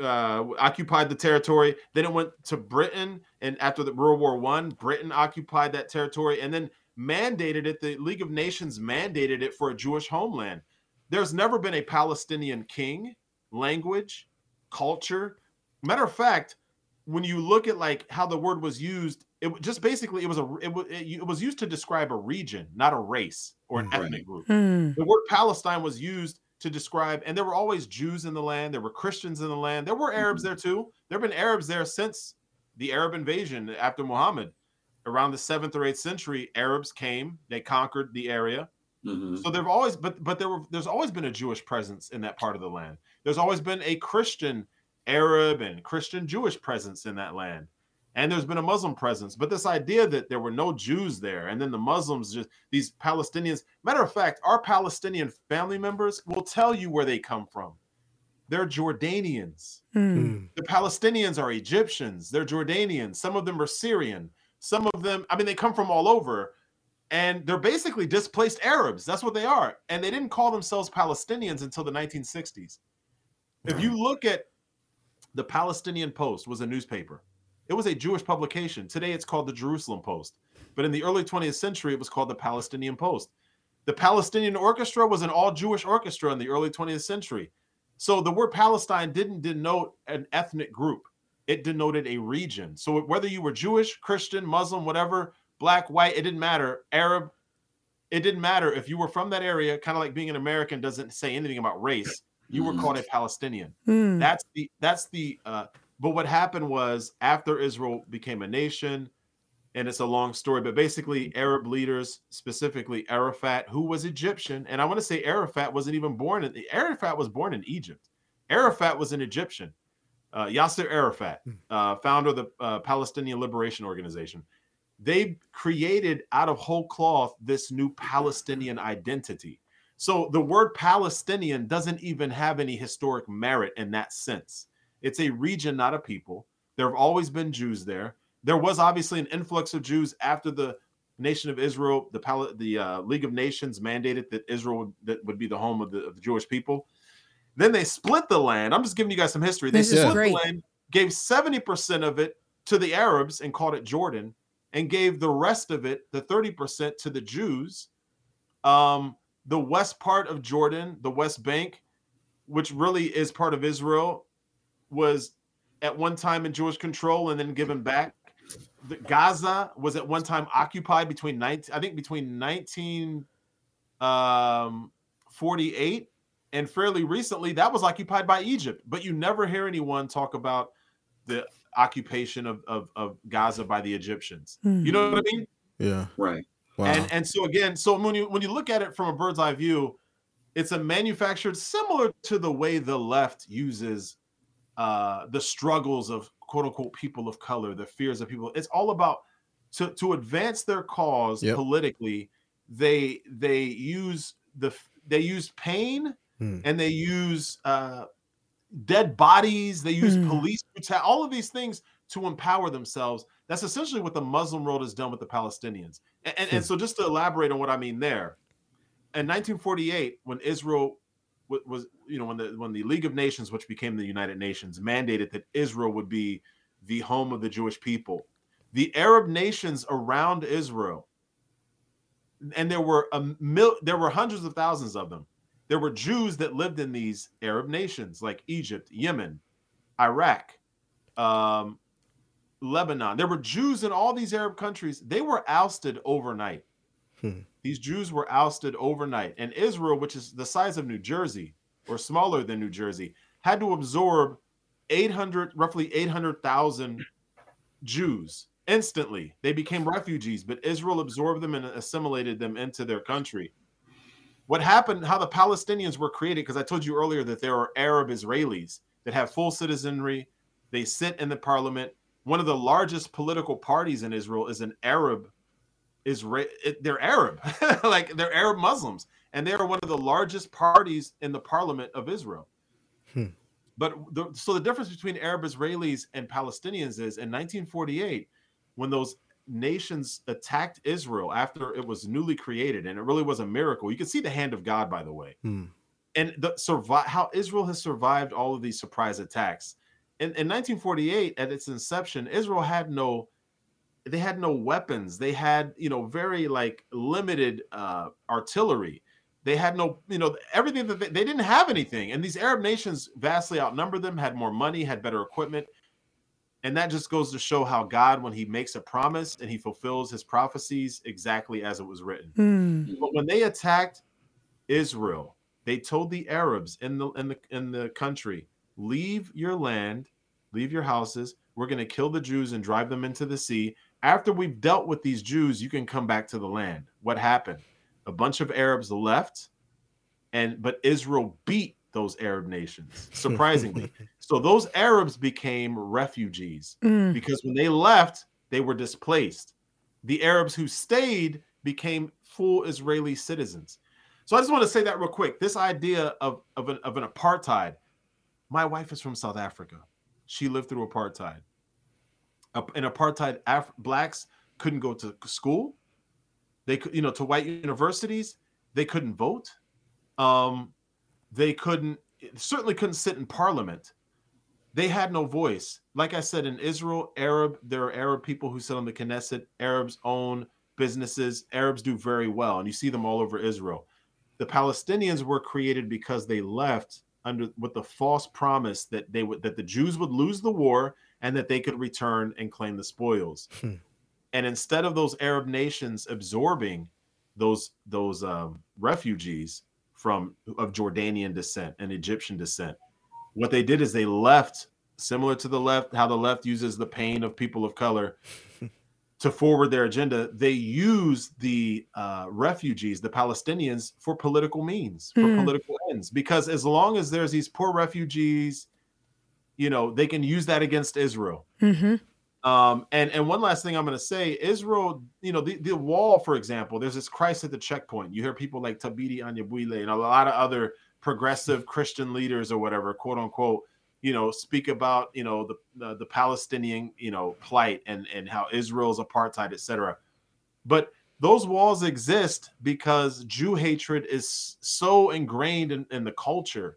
uh, occupied the territory. Then it went to Britain, and after the World War One, Britain occupied that territory, and then mandated it. The League of Nations mandated it for a Jewish homeland. There's never been a Palestinian king, language, culture. Matter of fact, when you look at like how the word was used, it just basically it was a it, wa- it, it was used to describe a region, not a race or an Right. ethnic group. Hmm. The word Palestine was used to describe, and there were always Jews in the land. There were Christians in the land. There were Arabs there too. There have been Arabs there since the Arab invasion after Muhammad. Around the seventh or eighth century, Arabs came. They conquered the area. Mhm. So there've always, but but there were there's always been a Jewish presence in that part of the land. There's always been a Christian, Arab, and Christian Jewish presence in that land, and there's been a Muslim presence. But this idea that there were no Jews there, and then the Muslims just these Palestinians. Matter of fact, our Palestinian family members will tell you where they come from. They're Jordanians. Mm. The Palestinians are Egyptians. They're Jordanians. Some of them are Syrian. Some of them, I mean, they come from all over and they're basically displaced Arabs. That's what they are. And they didn't call themselves Palestinians until the 1960s. If you look at the Palestinian Post was a newspaper. It was a Jewish publication. Today it's called the Jerusalem Post. But in the early 20th century it was called the Palestinian Post. The Palestinian Orchestra was an all-Jewish orchestra in the early 20th century. So the word Palestine didn't denote an ethnic group. It denoted a region. So whether you were Jewish, Christian, Muslim, whatever, black, white, it didn't matter. Arab, it didn't matter if you were from that area. Kind of like being an American doesn't say anything about race. You were Mhm. called a Palestinian. Hmm. That's the that's the. Uh, but what happened was after Israel became a nation, and it's a long story, but basically Arab leaders, specifically Arafat, who was Egyptian, and I want to say Arafat wasn't even born in Arafat was born in Egypt. Arafat was an Egyptian. Uh, Yasser Arafat, uh, founder of the uh, Palestinian Liberation Organization, they created out of whole cloth this new Palestinian identity. So the word Palestinian doesn't even have any historic merit in that sense. It's a region, not a people. There have always been Jews there. There was obviously an influx of Jews after the nation of Israel. The Pal- the uh, League of Nations mandated that Israel would, that would be the home of the, of the Jewish people. Then they split the land. I'm just giving you guys some history. They This is split the land, gave 70% of it to the Arabs and called it Jordan, and gave the rest of it, the 30%, to the Jews. Um, the west part of Jordan, the West Bank, which really is part of Israel, was at one time in Jewish control and then given back. The Gaza was at one time occupied between 19, I think between 1948 and fairly recently that was occupied by Egypt. But you never hear anyone talk about the occupation of, of, of Gaza by the Egyptians. Hmm. You know what I mean? Yeah. Right. Wow. And and so again, so when you when you look at it from a bird's eye view, it's a manufactured similar to the way the left uses uh, the struggles of quote unquote people of color, the fears of people. It's all about to to advance their cause Yep. politically. They they use the they use pain Hmm. and they use uh, dead bodies. They use Hmm. police brutality. All of these things to empower themselves. That's essentially what the Muslim world has done with the Palestinians. And, and, and so, just to elaborate on what I mean there, in 1948, when Israel was, you know, when the when the League of Nations, which became the United Nations, mandated that Israel would be the home of the Jewish people, the Arab nations around Israel, and there were a mil, there were hundreds of thousands of them. There were Jews that lived in these Arab nations like Egypt, Yemen, Iraq, um, Lebanon. There were Jews in all these Arab countries. They were ousted overnight. Hmm. These Jews were ousted overnight. And Israel, which is the size of New Jersey or smaller than New Jersey, had to absorb 800, roughly 800,000 Jews instantly. They became refugees, but Israel absorbed them and assimilated them into their country. What happened, how the Palestinians were created, because I told you earlier that there are Arab Israelis that have full citizenry, they sit in the parliament. One of the largest political parties in Israel is an Arab Israel. They're Arab, [LAUGHS] like they're Arab Muslims, and they are one of the largest parties in the parliament of Israel. Hmm. But the, so the difference between Arab Israelis and Palestinians is in 1948, when those nations attacked Israel after it was newly created, and it really was a miracle. You can see the hand of God, by the way. Hmm. And the survive how Israel has survived all of these surprise attacks. In, in 1948, at its inception, Israel had no they had no weapons. They had, you know, very like limited uh, artillery. They had no, you know, everything that they, they didn't have anything. And these Arab nations vastly outnumbered them, had more money, had better equipment. And that just goes to show how God, when He makes a promise and He fulfills His prophecies exactly as it was written. Mm. But when they attacked Israel, they told the Arabs in the in the in the country, leave your land, leave your houses. We're going to kill the Jews and drive them into the sea. After we've dealt with these Jews, you can come back to the land. What happened? A bunch of Arabs left, and but Israel beat those Arab nations, [LAUGHS] surprisingly. so those Arabs became refugees mm. because when they left, they were displaced. The Arabs who stayed became full Israeli citizens. So I just want to say that real quick. This idea of, of, an, of an apartheid. My wife is from South Africa. She lived through apartheid. In apartheid, Af- blacks couldn't go to school. They could, you know, to white universities. They couldn't vote. Um, they couldn't certainly couldn't sit in parliament. They had no voice. Like I said, in Israel, Arab, there are Arab people who sit on the Knesset. Arabs own businesses. Arabs do very well, and you see them all over Israel. The Palestinians were created because they left under with the false promise that they would that the Jews would lose the war and that they could return and claim the spoils. Hmm. And instead of those Arab nations absorbing those those um, refugees, from of Jordanian descent and Egyptian descent. What they did is they left, similar to the left, how the left uses the pain of people of color [LAUGHS] to forward their agenda. They use the uh, refugees, the Palestinians, for political means, for mm. political ends. Because as long as there's these poor refugees, you know, they can use that against Israel. Mm-hmm. Um, and and one last thing I'm going to say, Israel, you know, the, the wall, for example, there's this Christ at the checkpoint. You hear people like Thabiti Anyabwile and a lot of other progressive Christian leaders or whatever, quote unquote, you know, speak about you know the the, the Palestinian you know plight and and how Israel's apartheid, etc. But those walls exist because Jew hatred is so ingrained in, in the culture.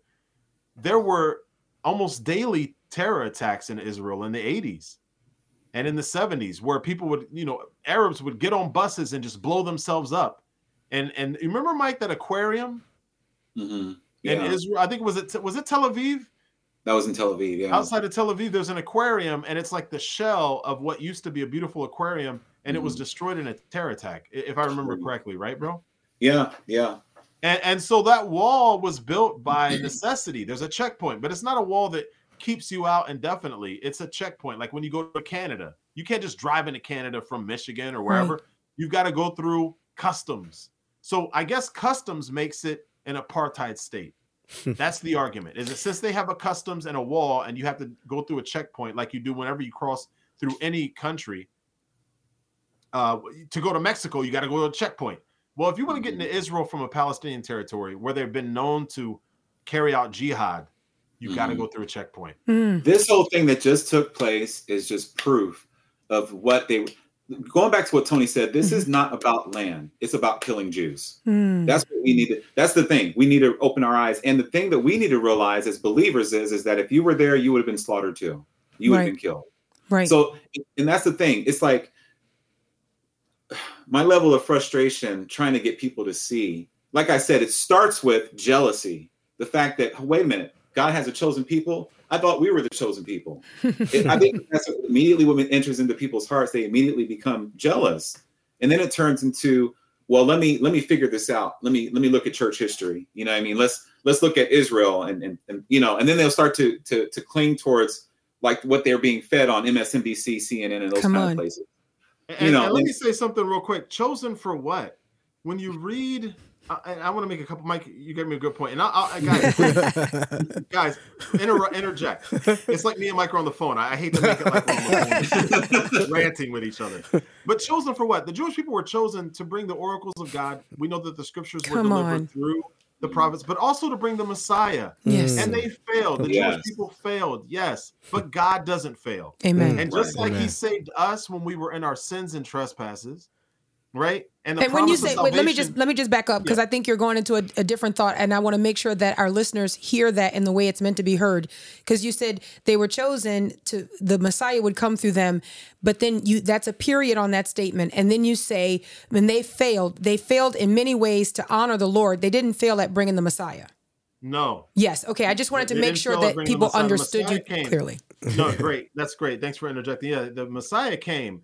There were almost daily terror attacks in Israel in the 80s and in the 70s where people would you know arabs would get on buses and just blow themselves up and and you remember mike that aquarium mm-hmm. yeah. in israel i think was it was it tel aviv that was in tel aviv yeah outside of tel aviv there's an aquarium and it's like the shell of what used to be a beautiful aquarium and mm-hmm. it was mm-hmm. destroyed in a terror attack if i remember correctly right bro yeah yeah and, and so that wall was built by [CLEARS THROAT] necessity there's a checkpoint but it's not a wall that keeps you out indefinitely. It's a checkpoint. Like when you go to Canada, you can't just drive into Canada from Michigan or wherever. Right. You've got to go through customs. So I guess customs makes it an apartheid state. [LAUGHS] That's the argument. Is it since they have a customs and a wall, and you have to go through a checkpoint like you do whenever you cross through any country. Uh, to go to Mexico, you got to go to a checkpoint. Well, if you want to get into Israel from a Palestinian territory where they've been known to carry out jihad, you mm-hmm. got to go through a checkpoint. Mm. This whole thing that just took place is just proof of what they going back to what Tony said, this is mm-hmm. not about land. It's about killing Jews. Mm. That's what we need to, that's the thing. We need to open our eyes. And the thing that we need to realize as believers is, is that if you were there, you would have been slaughtered too. You would right. have been killed. Right. So, and that's the thing. It's like my level of frustration trying to get people to see, like I said, it starts with jealousy. The fact that, wait a minute, God has a chosen people. I thought we were the chosen people. it, I think that's immediately when it enters into people's hearts, they immediately become jealous, and then it turns into, well, let me let me figure this out. Let me let me look at church history. You know, I mean, let's let's look at Israel, and and, and you know, and then they'll start to to to cling towards like what they're being fed on MSNBC, CNN, and those Come kind on. of places. And, You know, and let me say something real quick. Chosen for what? When you read, I, and I want to make a couple. Mike, you gave me a good point. And I, I guys, [LAUGHS] guys, inter- interject. It's like me and Mike are on the phone. I, I hate to make it like we're on the phone, [LAUGHS] ranting with each other. But chosen for what? The Jewish people were chosen to bring the oracles of God. We know that the scriptures were Come delivered on. through the prophets, but also to bring the Messiah. Yes. And they mm. failed. The Yes. Jewish people failed, yes, but God doesn't fail. Amen. And just Right. like He saved us when we were in our sins and trespasses, right? And the and when you say wait, let me just let me just back up because Yeah. I think you're going into a, a different thought, and I want to make sure that our listeners hear that in the way it's meant to be heard. Because you said they were chosen to the Messiah would come through them, but then you that's a period on that statement, and then you say when they failed, they failed in many ways to honor the Lord. They didn't fail at bringing the Messiah. no. Yes, okay. I just wanted to make sure that people understood you came. clearly. No, great. That's great. Thanks for interjecting. Yeah, the Messiah came,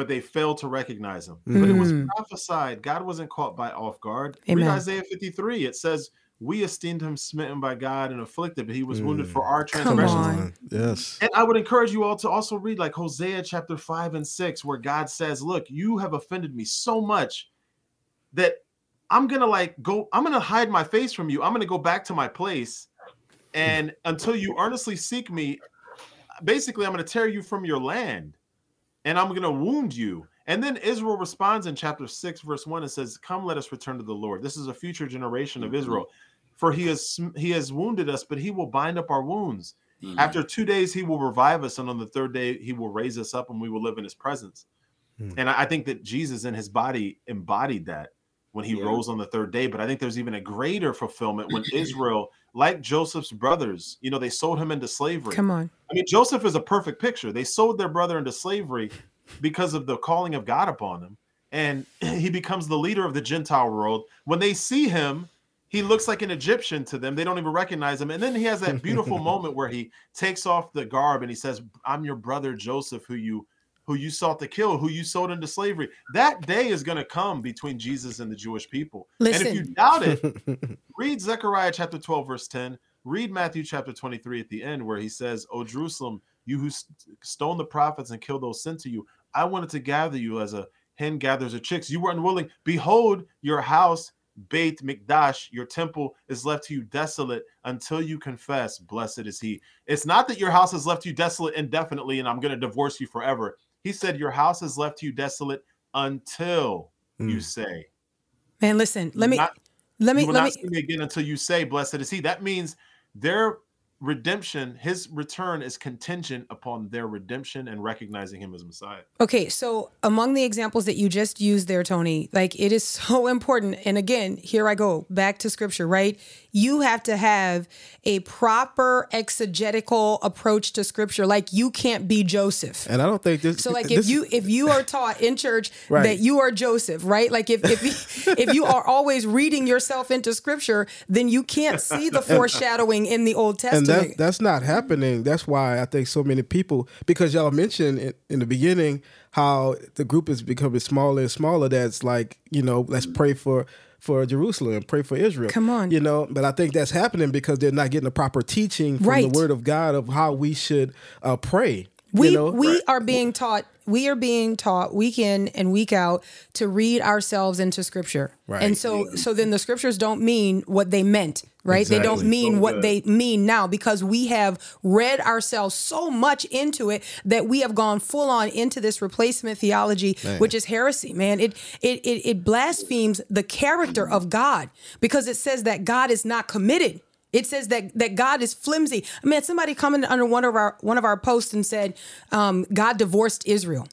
but they failed to recognize him. But it was Mm. prophesied. God wasn't caught by off guard. Amen. Read Isaiah 53. It says, We esteemed him smitten by God and afflicted, but he was wounded for our transgressions. Yes. And I would encourage you all to also read like Hosea chapter 5 and 6, where God says, Look, you have offended me so much that I'm gonna like go, I'm gonna hide my face from you. I'm gonna go back to my place. And until you earnestly seek me, basically, I'm gonna tear you from your land and I'm gonna wound you. And then Israel responds in chapter 6, verse 1 and says, Come, let us return to the Lord. This is a future generation of Israel. For he has he has wounded us, but he will bind up our wounds. Mhm. After two days, he will revive us, and on the third day, he will raise us up, and we will live in his presence. Hmm. And I I think that Jesus in his body embodied that when he Yeah. rose on the third day. But I think there's even a greater fulfillment when Israel, like Joseph's brothers, you know, they sold him into slavery. Come on. I mean, Joseph is a perfect picture. They sold their brother into slavery because of the calling of God upon him. And [CLEARS THROAT] he becomes the leader of the Gentile world. When they see him, he looks like an Egyptian to them. They don't even recognize him. And then he has that beautiful [LAUGHS] moment where he takes off the garb and he says, I'm your brother Joseph, who you who you sought to kill, who you sold into slavery. That day is going to come between Jesus and the Jewish people. And if you doubt it, [LAUGHS] read Zechariah chapter 12, verse 10. Read Matthew chapter 23 at the end, where he says, O Jerusalem, you who st- stoned the prophets and killed those sent to you, I wanted to gather you as a hen gathers her chicks. You were unwilling. Behold, your house, Beit Mikdash, your temple is left to you desolate until you confess, Blessed is he. It's not that your house is left to you desolate indefinitely and I'm going to divorce you forever. He said, Your house is left to you desolate until you Mm. say, Man, listen, let me Not- let me you will let not me see me again until you say, Blessed is he. That means their redemption, his return is contingent upon their redemption and recognizing him as Messiah. Okay, so among the examples that you just used there, Tony, like it is [LAUGHS] so important. And again, here I go back to scripture, right? You have to have a proper exegetical approach to scripture. Like you can't be Joseph. And I don't think this. So like this- if you if you are taught in church [LAUGHS] Right. that you are Joseph, right? Like if if if you are always reading yourself into scripture, then you can't see the [LAUGHS] foreshadowing in the Old and Testament. That that's not happening. That's why I think so many people because y'all mentioned in, in the beginning how the group is becoming smaller and smaller. That's like you know, let's pray for for Jerusalem, pray for Israel. Come on. you know. But I think that's happening because they're not getting the proper teaching from Right. the Word of God of how we should uh, pray. we you know? we are being taught we are being taught week in and week out to read ourselves into scripture Right. and so so then the scriptures don't mean what they meant right? They don't mean So what they mean now because we have read ourselves so much into it that we have gone full on into this replacement theology which is heresy man. It it it, it blasphemes the character of god because it says that god is not committed. It says that that God is flimsy. I mean, somebody commented under one of our one of our posts and said, um, "God divorced Israel."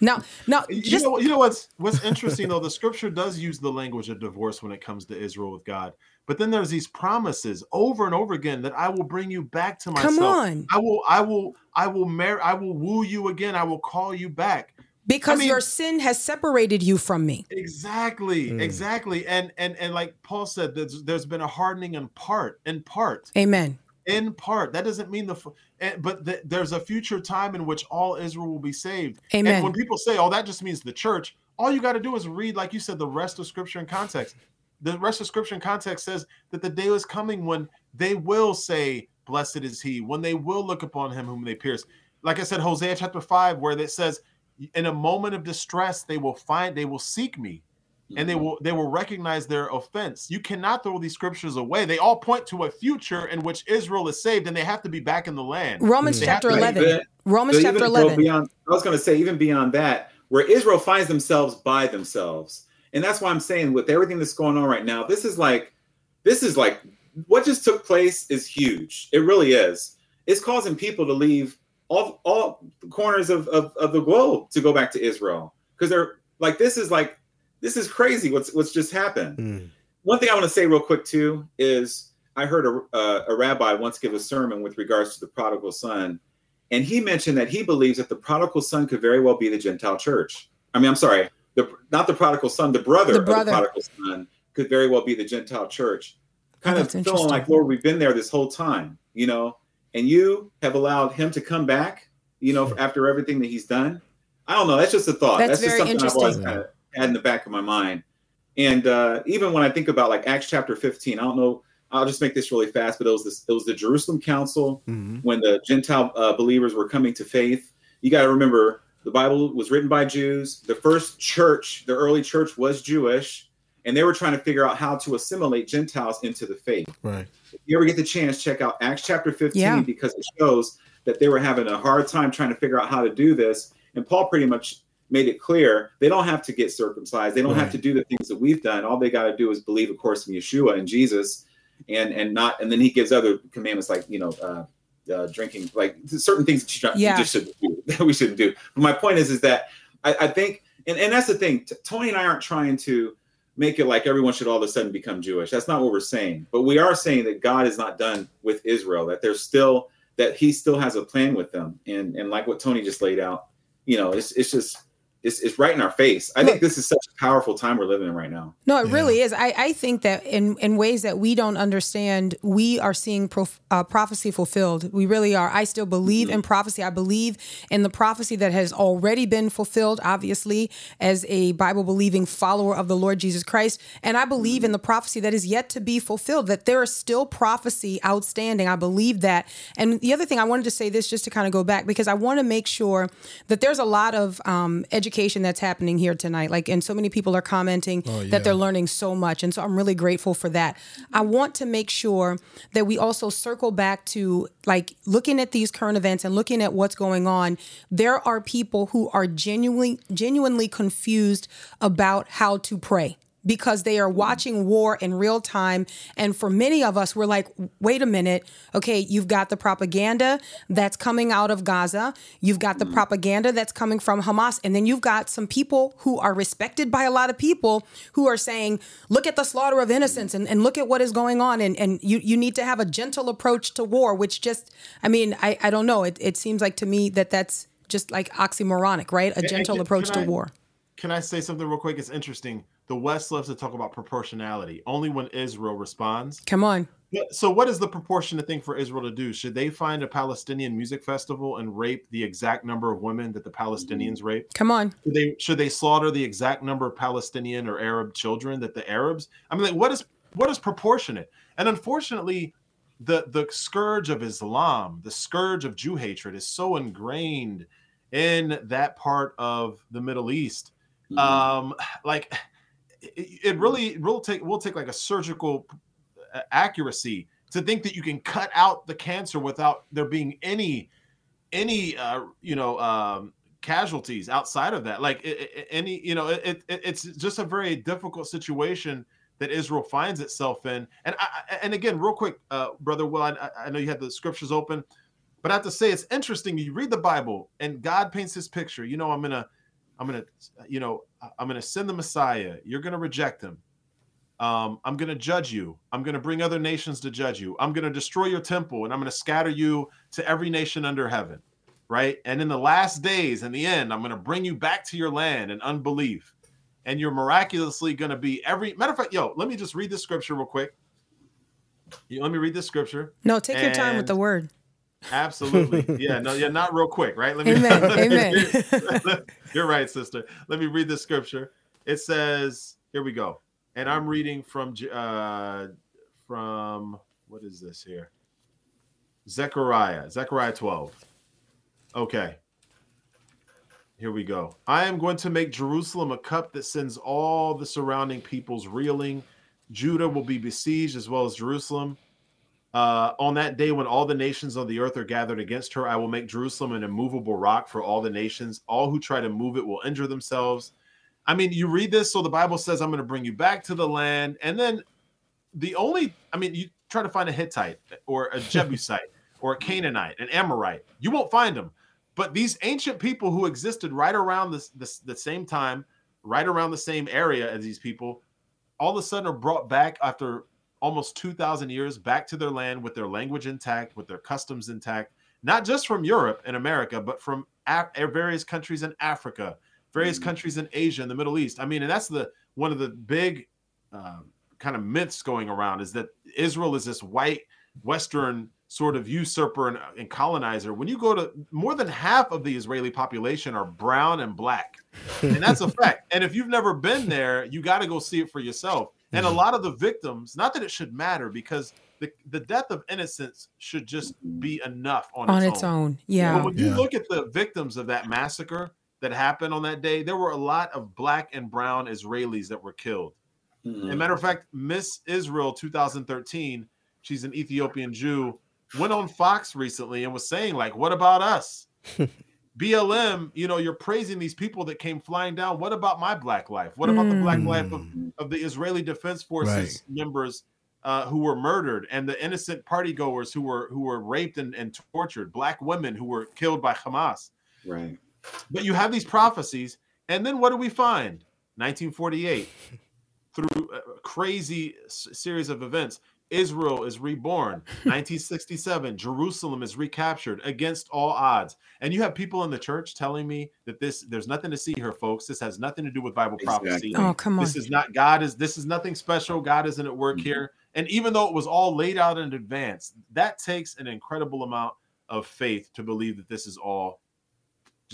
Now, now, You just know, you know what's what's interesting though. The scripture does use the language of divorce when it comes to Israel with God, but then there's these promises over and over again that I will bring you back to myself. Come on. I will, I will, I will marry, I will woo you again. I will call you back. because I mean- your sin has separated you from me. Exactly, Mm. exactly. And and and like Paul said, there's there's been a hardening in part, in part, Amen. in part. That doesn't mean the, but th- there's a future time in which all Israel will be saved. Amen. And when people say, "Oh, that just means the church," all you got to do is read, like you said, the rest of Scripture in context. The rest of Scripture in context says that the day is coming when they will say, "Blessed is he," when they will look upon him whom they pierce. Like I said, Hosea chapter five, where it says, in a moment of distress, they will find, they will seek me and they mm-hmm. will they will recognize their offense. You cannot throw these scriptures away. They all point to a future in which Israel is saved and they have to be back in the land. Romans They chapter 11. Even- Romans So chapter 11. Beyond, I was going to say, even beyond that, where Israel finds themselves by themselves, and that's why I'm saying with everything that's going on right now, this is like, this is like, what just took place is huge. It really is. It's causing people to leave all all corners of of, of the globe to go back to Israel because they're like, this is like, this is crazy. What's what's just happened. Mm. One thing I want to say real quick too is I heard a, uh, a rabbi once give a sermon with regards to the prodigal son, and he mentioned that he believes that the prodigal son could very well be the Gentile church. I mean, I'm sorry, the not the prodigal son, the brother, The of the prodigal son could very well be the Gentile church. Kind Oh, of feeling like, Lord, we've been there this whole time, you know, and you have allowed him to come back, you know, after everything that he's done. I don't know. That's just a thought. That's just very something I've always interesting. kind of had in the back of my mind. And uh, even when I think about like Acts chapter 15, I don't know. I'll just make this really fast, but it was this. It was the Jerusalem Council Mhm. when the Gentile uh, believers were coming to faith. You got to remember the Bible was written by Jews. The first church, the early church, was Jewish, and they were trying to figure out how to assimilate Gentiles into the faith. Right. If you ever get the chance, check out Acts chapter 15 Yeah. because it shows that they were having a hard time trying to figure out how to do this. And Paul pretty much made it clear they don't have to get circumcised. They don't have to do the things that we've done. All they got to do is believe, of course, in Yeshua and Jesus, and and not. And then he gives other commandments like you know. Uh, uh, drinking like certain things that you, don't- you just shouldn't do [LAUGHS] that we shouldn't do but my point is is that i, I think and, and that's the thing T- tony and i aren't trying to make it like everyone should all of a sudden become Jewish. That's not what we're saying. But we are saying that God is not done with Israel, that there's still that he still has a plan with them. And and like what Tony just laid out, you know, it's it's just it's, it's right in our face. I think this is such a powerful time we're living in right now. No, it Yeah. really is. I, I think that in, in ways that we don't understand, we are seeing prof, uh, prophecy fulfilled. We really are. I still believe in prophecy. I believe in the prophecy that has already been fulfilled, obviously, as a Bible believing follower of the Lord Jesus Christ. And I believe in the prophecy that is yet to be fulfilled, that there is still prophecy outstanding. I believe that. And the other thing, I wanted to say this just to kind of go back because I want to make sure that there's a lot of um, education that's happening here tonight. Like, and so many people are commenting yeah. that they're learning so much. And so I'm really grateful for that. I want to make sure that we also circle back to like looking at these current events and looking at what's going on. There are people who are genuinely genuinely confused about how to pray because they are watching war in real time. And for many of us, we're like, wait a minute. Okay, you've got the propaganda that's coming out of Gaza. You've got the mm. propaganda that's coming from Hamas. And then you've got some people who are respected by a lot of people who are saying, look at the slaughter of innocents and, and look at what is going on. And, and you, you need to have a gentle approach to war, which just, I mean, I, I don't know. It, it seems like to me that that's just like oxymoronic, right? A gentle can- approach can to I- war. Can I say something real quick? It's interesting. The West loves to talk about proportionality only when Israel responds. Come on. So, what is the proportionate thing for Israel to do? Should they find a Palestinian music festival and rape the exact number of women that the Palestinians rape? Come on. Should they should they slaughter the exact number of Palestinian or Arab children that the Arabs? I mean, like, what is what is proportionate? And unfortunately, the the scourge of Islam, the scourge of Jew hatred, is so ingrained in that part of the Middle East. Um, [SIGHS] like it, it really will take will take like a surgical uh, accuracy to think that you can cut out the cancer without there being any any uh you know um casualties outside of that. Like i- i- any you know it, it it's just a very difficult situation that israel finds itself in. And I, and again real quick uh brother will I, I know you had the scriptures open but i have to say it's interesting. You read the bible and god paints this picture. You know i'm gonna i'm gonna you know i'm gonna send the messiah you're gonna reject him um, I'm going to judge you. I'm going to bring other nations to judge you. I'm going to destroy your temple and I'm going to scatter you to every nation under heaven. Right. And in the last days, in the end, I'm going to bring you back to your land and unbelief. And you're miraculously going to be every matter of fact. Yo, let me just read this scripture real quick. You- Let me read this scripture. No, take your time with the word. Absolutely. Yeah. No, yeah, not real quick. Right. Let me, Amen, [LAUGHS] let me amen. read- [LAUGHS] You're right, sister. Let me read this scripture. It says, here we go. And I'm reading from uh from what is this here? Zechariah, Zechariah 12. Okay. Here we go. I am going to make Jerusalem a cup that sends all the surrounding peoples reeling. Judah will be besieged as well as Jerusalem. Uh, on that day when all the nations of the earth are gathered against her, I will make Jerusalem an immovable rock for all the nations. All who try to move it will injure themselves. I mean, you read this, so the Bible says, I'm going to bring you back to the land. And then the only, I mean, you try to find a Hittite or a [LAUGHS] Jebusite or a Canaanite, an Amorite, you won't find them. But these ancient people who existed right around this, this the same time, right around the same area as these people, all of a sudden are brought back after almost 2,000 years back to their land with their language intact, with their customs intact, not just from Europe and America, but from Af- various countries in Africa, various mm-hmm. countries in Asia and the Middle East. I mean, and that's the one of the big uh, kind of myths going around is that Israel is this white Western sort of usurper and, and, colonizer. When you go to more than half of the Israeli population are brown and black, and that's a [LAUGHS] fact. And if you've never been there, you got to go see it for yourself. And a mm-hmm. lot of the victims, not that it should matter, because the, the death of innocence should just be enough on, on its, its own. own. Yeah. But when you look at the victims of that massacre that happened on that day, there were a lot of black and brown Israelis that were killed. Mm-hmm. As a matter of fact, Miss Israel 2013, she's an Ethiopian Jew, went on Fox recently and was saying, like, what about us? [LAUGHS] BLM, you know, you're praising these people that came flying down. What about my black life? What about mm. the black life of, of the Israeli Defense Forces right. members uh, who were murdered and the innocent party goers who were who were raped and, and tortured, black women who were killed by Hamas. Right. But you have these prophecies, and then what do we find? 1948, through a crazy series of events, Israel is reborn. [LAUGHS] 1967, Jerusalem is recaptured against all odds. And you have people in the church telling me that this there's nothing to see here, folks. This has nothing to do with Bible exactly. prophecy. Oh, come on. This is not God is this is nothing special. God isn't at work mm-hmm. here. And even though it was all laid out in advance, that takes an incredible amount of faith to believe that this is all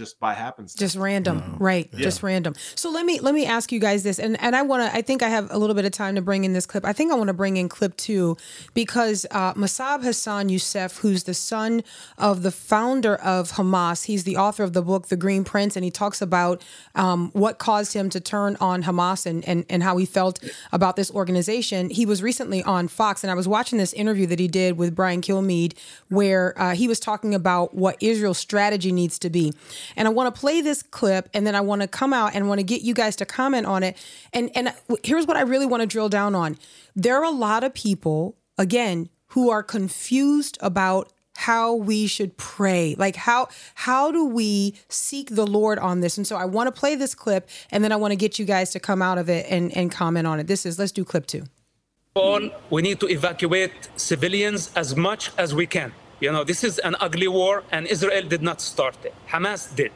just by happenstance. Just random mm-hmm. right yeah. just random. So let me let me ask you guys this and and i want to i think i have a little bit of time to bring in this clip. I think i want to bring in clip two because uh, Mosab Hassan Yousef who's the son of the founder of hamas he's the author of the book the green prince and he talks about um, what caused him to turn on hamas and, and and how he felt about this organization. He was recently on fox and i was watching this interview that he did with brian kilmeade where uh, he was talking about what israel's strategy needs to be and I want to play this clip and then I want to come out and want to get you guys to comment on it. And and here's what I really want to drill down on. There are a lot of people again who are confused about how we should pray. Like how how do we seek the lord on this? And so i want to play this clip and then i want to get you guys to come out of it and and comment on it. This is let's do clip two. All we need to evacuate civilians as much as we can you know, this is an ugly war, and Israel did not start it. Hamas did.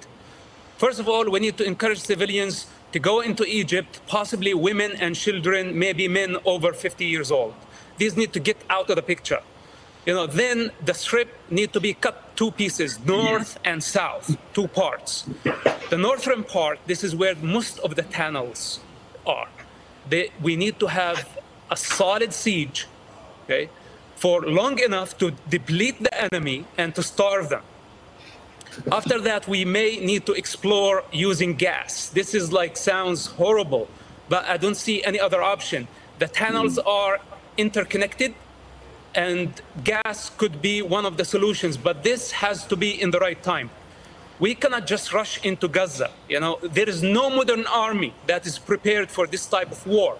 First of all, we need to encourage civilians to go into Egypt, possibly women and children, maybe men over 50 years old. These need to get out of the picture. You know, then the strip need to be cut two pieces, north and south, two parts. The northern part, this is where most of the tunnels are. They, we need to have a solid siege, okay? For long enough to deplete the enemy and to starve them. After that, we may need to explore using gas. This is like sounds horrible, but I don't see any other option. The tunnels mm. are interconnected, and gas could be one of the solutions, but this has to be in the right time. We cannot just rush into Gaza. You know, there is no modern army that is prepared for this type of war.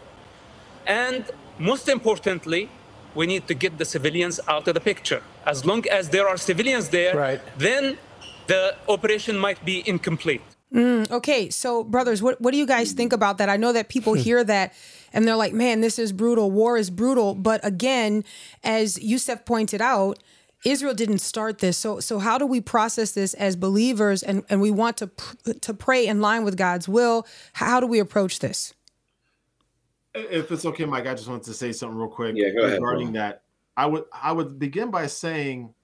And most importantly, we need to get the civilians out of the picture. As long as there are civilians there, right. then the operation might be incomplete. Mm, okay, so brothers, what, what do you guys think about that? I know that people [LAUGHS] hear that and they're like, man, this is brutal. War is brutal. But again, as Yousef pointed out, Israel didn't start this. So so how do we process this as believers and, and we want to to pray in line with God's will? How do we approach this? If it's okay, Mike, I just wanted to say something real quick yeah, regarding ahead, that. I would I would begin by saying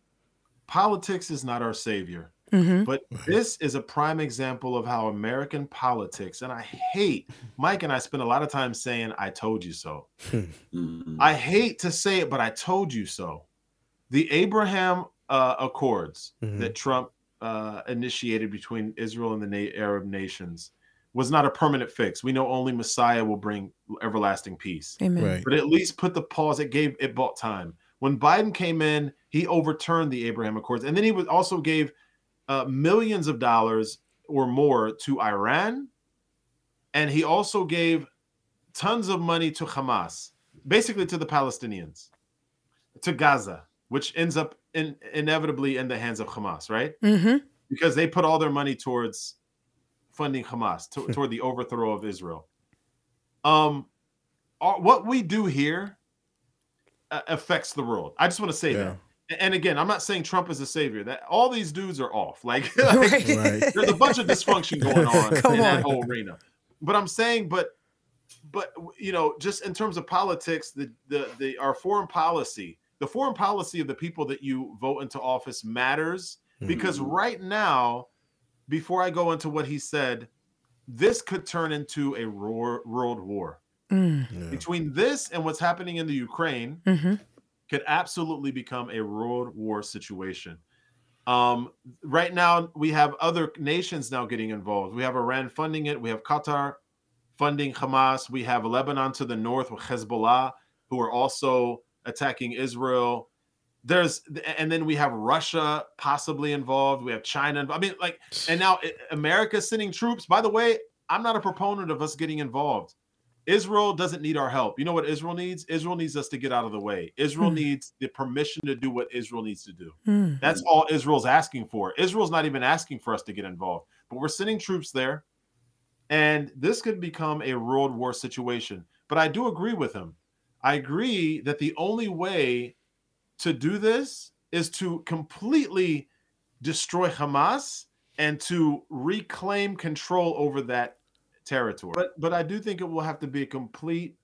politics is not our savior. Mm-hmm. But this is a prime example of how American politics, and I hate Mike and I spend a lot of time saying, I told you so. Mm-hmm. I hate to say it, but I told you so. The Abraham uh, Accords mm-hmm. that Trump uh, initiated between Israel and the na- Arab nations was not a permanent fix. We know only Messiah will bring everlasting peace. Amen. Right. But at least put the pause. It gave it bought time. When Biden came in, he overturned the Abraham Accords, and then he was also gave uh, millions of dollars or more to Iran, and he also gave tons of money to Hamas, basically to the Palestinians, to Gaza, which ends up in, inevitably in the hands of Hamas, right? Mm-hmm. Because they put all their money towards funding Hamas, to, [LAUGHS] toward the overthrow of Israel. Um, our- what we do here uh, affects the world. I just want to say Yeah. that. And again, I'm not saying Trump is a savior. That all these dudes are off. [LAUGHS] Like, like, [LAUGHS] Right. there's a bunch of dysfunction going on Come in that whole arena. But I'm saying, but but you know, just in terms of politics, the the the our foreign policy, the foreign policy of the people that you vote into office matters because right now, before I go into what he said, this could turn into a roar, world war. Mm. Yeah. Between this and what's happening in the Ukraine, Mm-hmm. could absolutely become a world war situation. Um, right now, we have other nations now getting involved. We have Iran funding it. We have Qatar funding Hamas. We have Lebanon to the north with Hezbollah, who are also attacking Israel. There's and then we have Russia possibly involved. We have China. I mean, like, and now America sending troops. By the way, I'm not a proponent of us getting involved. Israel doesn't need our help. You know what Israel needs? Israel needs us to get out of the way. Israel Hmm. needs the permission to do what Israel needs to do. Mm. That's all Israel's asking for. Israel's not even asking for us to get involved, but we're sending troops there. And this could become a world war situation. But I do agree with him. I agree that the only way to do this is to completely destroy Hamas and to reclaim control over that territory. But but I do think it will have to be a complete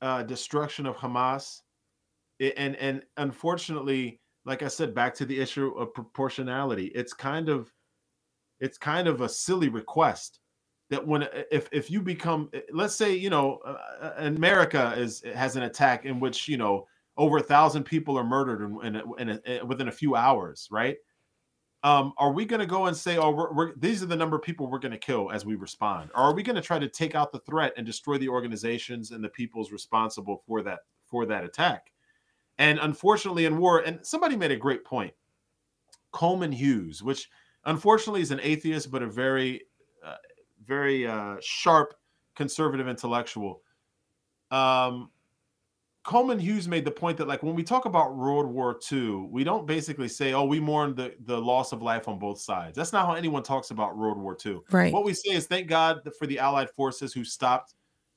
uh, destruction of Hamas, I- and and unfortunately, like I said, back to the issue of proportionality, it's kind of it's kind of a silly request that when if if you become let's say you know uh, uh, America is has an attack in which you know over a thousand people are murdered in, in, a, in within a few hours, right? Um, are we going to go and say, "Oh, we're, we're, these are the number of people we're going to kill as we respond"? Or are we going to try to take out the threat and destroy the organizations and the peoples responsible for that for that attack? And unfortunately, in war, and somebody made a great point. Coleman Hughes, which unfortunately is an atheist, but a very, uh, very uh, sharp conservative intellectual. Um, Coleman Hughes made the point that, like, when we talk about World War II, we don't basically say, "Oh, we mourn the the loss of life on both sides." That's not how anyone talks about World War II. Right. What we say is, "Thank God for the Allied forces who stopped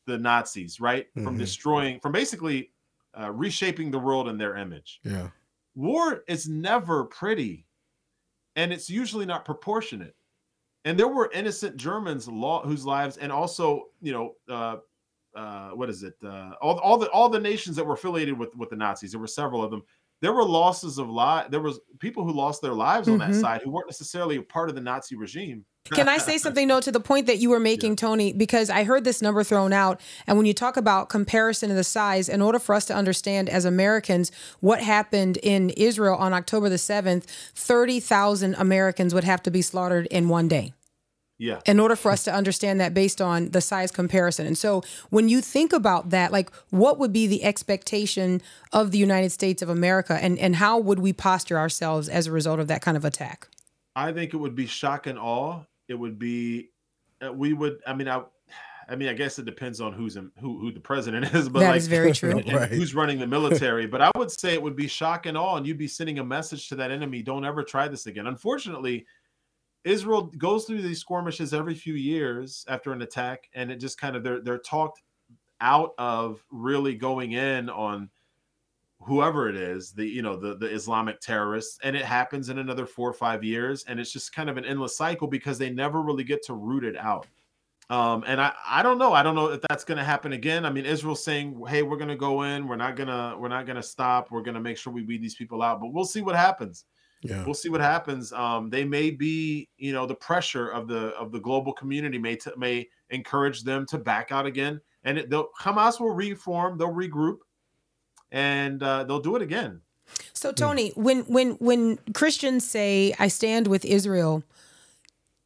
the Nazis, right, from Mhm. destroying, from basically uh, reshaping the world in their image." Yeah. war is never pretty and it's usually not proportionate and there were innocent germans law whose lives and also you know uh uh what is it uh all, all the all the nations that were affiliated with with the nazis there were several of them there were losses of life there was people who lost their lives on that Mhm. side who weren't necessarily a part of the nazi regime Can I say something, though, to the point that you were making, Tony? Because I heard this number thrown out. And when you talk about comparison of the size, in order for us to understand as Americans what happened in Israel on October the 7th, 30,000 Americans would have to be slaughtered in one day. Yeah in order for us to understand that based on the size comparison. And so when you think about that, like what would be the expectation of the United States of America and, and how would we posture ourselves as a result of that kind of attack? I think it would be shock and awe. It would be, uh, we would. I mean, I, I mean, I guess it depends on who's in, who who the president [LAUGHS] is, but That like, is very true. and- [LAUGHS] and Right. who's running the military. but I would say it would be shock and awe, and you'd be sending a message to that enemy: don't ever try this again. Unfortunately, Israel goes through these skirmishes every few years after an attack, and it just kind of they're they're talked out of really going in on whoever it is the you know the the islamic terrorists and it happens in another four or five years and it's just kind of an endless cycle because they never really get to root it out. Um and i i don't know i don't know if that's going to happen again. I mean israel's saying hey we're going to go in we're not to we're not to stop we're going to make sure we weed these people out but we'll see what happens Yeah. we'll see what happens um they may be you know the pressure of the of the global community may t- may encourage them to back out again and it, they'll hamas will reform they'll regroup and uh, they'll do it again So Tony, when when when Christians say I stand with Israel,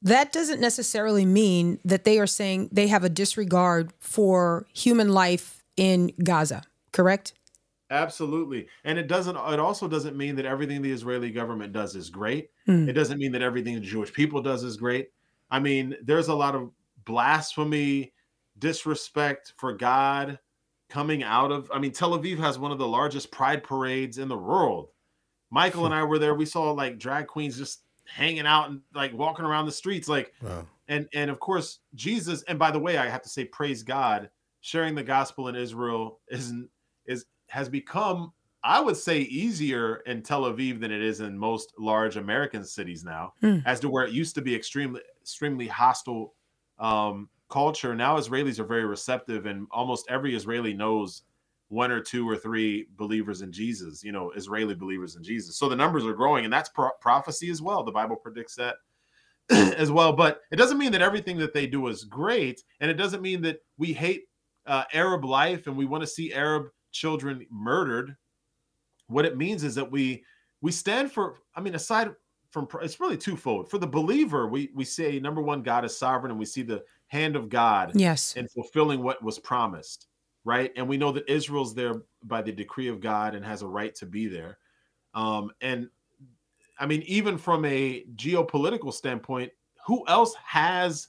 that doesn't necessarily mean that they are saying they have a disregard for human life in Gaza, correct? Absolutely. And it doesn't it also doesn't mean that everything the Israeli government does is great. Hmm. It doesn't mean that everything the Jewish people does is great. I mean, there's a lot of blasphemy, disrespect for God coming out of I mean, Tel Aviv has one of the largest pride parades in the world. Michael and I were there. We saw like drag queens just hanging out and like walking around the streets like Wow. and and of course Jesus and by the way, I have to say praise God, sharing the gospel in Israel isn't is has become I would say easier in Tel Aviv than it is in most large American cities now, Hmm. as to where it used to be extremely extremely hostile um, culture. Now Israelis are very receptive, and almost every Israeli knows one or two or three believers in Jesus. You know, Israeli believers in Jesus. So the numbers are growing, and that's pro- prophecy as well. The Bible predicts that [CLEARS THROAT] as well. But it doesn't mean that everything that they do is great, and it doesn't mean that we hate uh, Arab life and we want to see Arab children murdered. What it means is that we we stand for. I mean, aside from it's really twofold. For the believer, we we say number one, God is sovereign, and we see the hand of God Yes. in fulfilling what was promised, right? And we know that Israel's there by the decree of God and has a right to be there. Um, and I mean, even from a geopolitical standpoint, who else has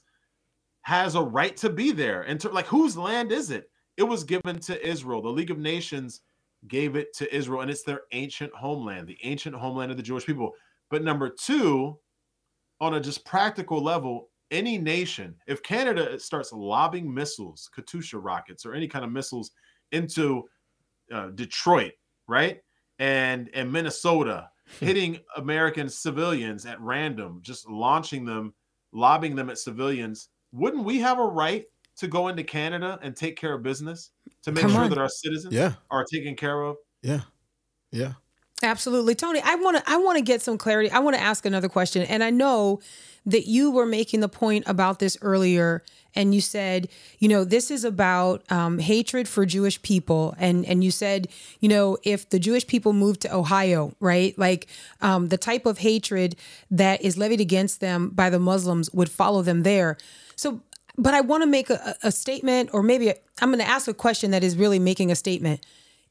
has a right to be there? And to, like, whose land is it? It was given to Israel. The League of Nations gave it to Israel, and it's their ancient homeland, the ancient homeland of the Jewish people. But number two, on a just practical level, any nation, if Canada starts lobbing missiles, Katyusha rockets, or any kind of missiles into uh, Detroit, right, and and Minnesota, [LAUGHS] hitting American civilians at random, just launching them, lobbing them at civilians, wouldn't we have a right to go into Canada and take care of business to make Come sure on. that our citizens Yeah. are taken care of? Yeah. Yeah. Absolutely. Tony, I want to I want to get some clarity. I want to ask another question. And I know that you were making the point about this earlier and you said, you know, this is about um, hatred for Jewish people and and you said, you know, if the Jewish people moved to Ohio, right? Like um, the type of hatred that is levied against them by the Muslims would follow them there. So but I want to make a, a statement or maybe I'm going to ask a question that is really making a statement.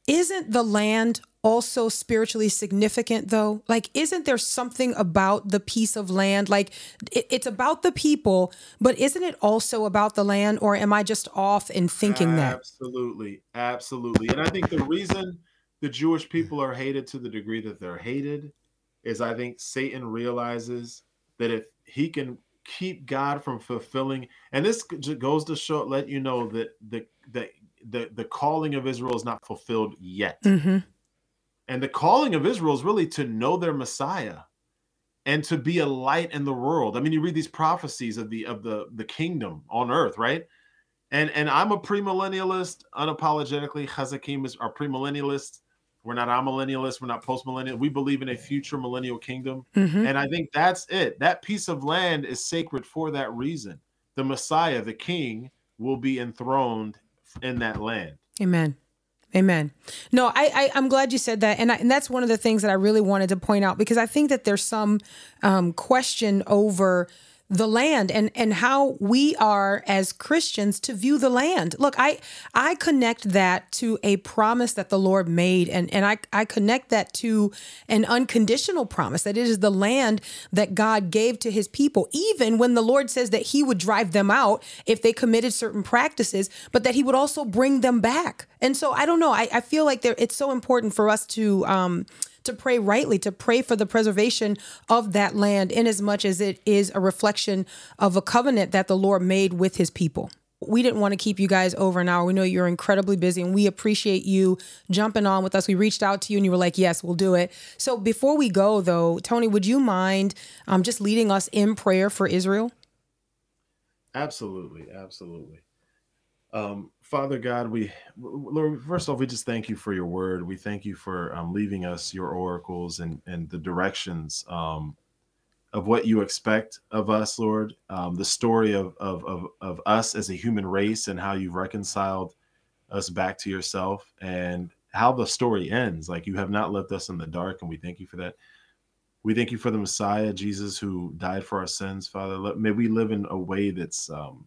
Isn't the land also spiritually significant though? Like isn't there something about the piece of land? Like it, it's about the people but isn't it also about the land or am i just off in thinking that? Absolutely, absolutely. And I think the reason the Jewish people are hated to the degree that they're hated is I think Satan realizes that if he can keep God from fulfilling, and this goes to show, let you know that the the the, the calling of Israel is not fulfilled yet. hmm And the calling of Israel is really to know their Messiah and to be a light in the world. I mean, you read these prophecies of the of the the kingdom on earth, right? And and I'm a premillennialist, unapologetically. Hazakim is our premillennialists. We're not amillennialists. We're not postmillennial. We believe in a future millennial kingdom. hmm And I think that's it. That piece of land is sacred for that reason. The Messiah, the King, will be enthroned in that land. Amen. Amen. No, I, I I'm glad you said that, and I, and that's one of the things that I really wanted to point out because I think that there's some um, question over the land and and how we are as Christians to view the land. Look, I I connect that to a promise that the Lord made, and and I I connect that to an unconditional promise that it is the land that God gave to His people, even when the Lord says that He would drive them out if they committed certain practices, but that He would also bring them back. And so I don't know. I, I feel like there it's so important for us to um to pray rightly, to pray for the preservation of that land, in as much as it is a reflection of a covenant that the Lord made with his people. We didn't want to keep you guys over an hour. We know you're incredibly busy and we appreciate you jumping on with us. We reached out to you and you were like, yes, we'll do it. So before we go, though, Tony, would you mind um, just leading us in prayer for Israel? Absolutely, absolutely. Um, Father God, we Lord, first off, we just thank you for your word. We thank you for um, leaving us your oracles and and the directions um, of what you expect of us, Lord. Um, the story of, of of of us as a human race and how you've reconciled us back to yourself, and how the story ends. Like you have not left us in the dark, and we thank you for that. We thank you for the Messiah, Jesus, who died for our sins, Father. Let, may we live in a way that's um,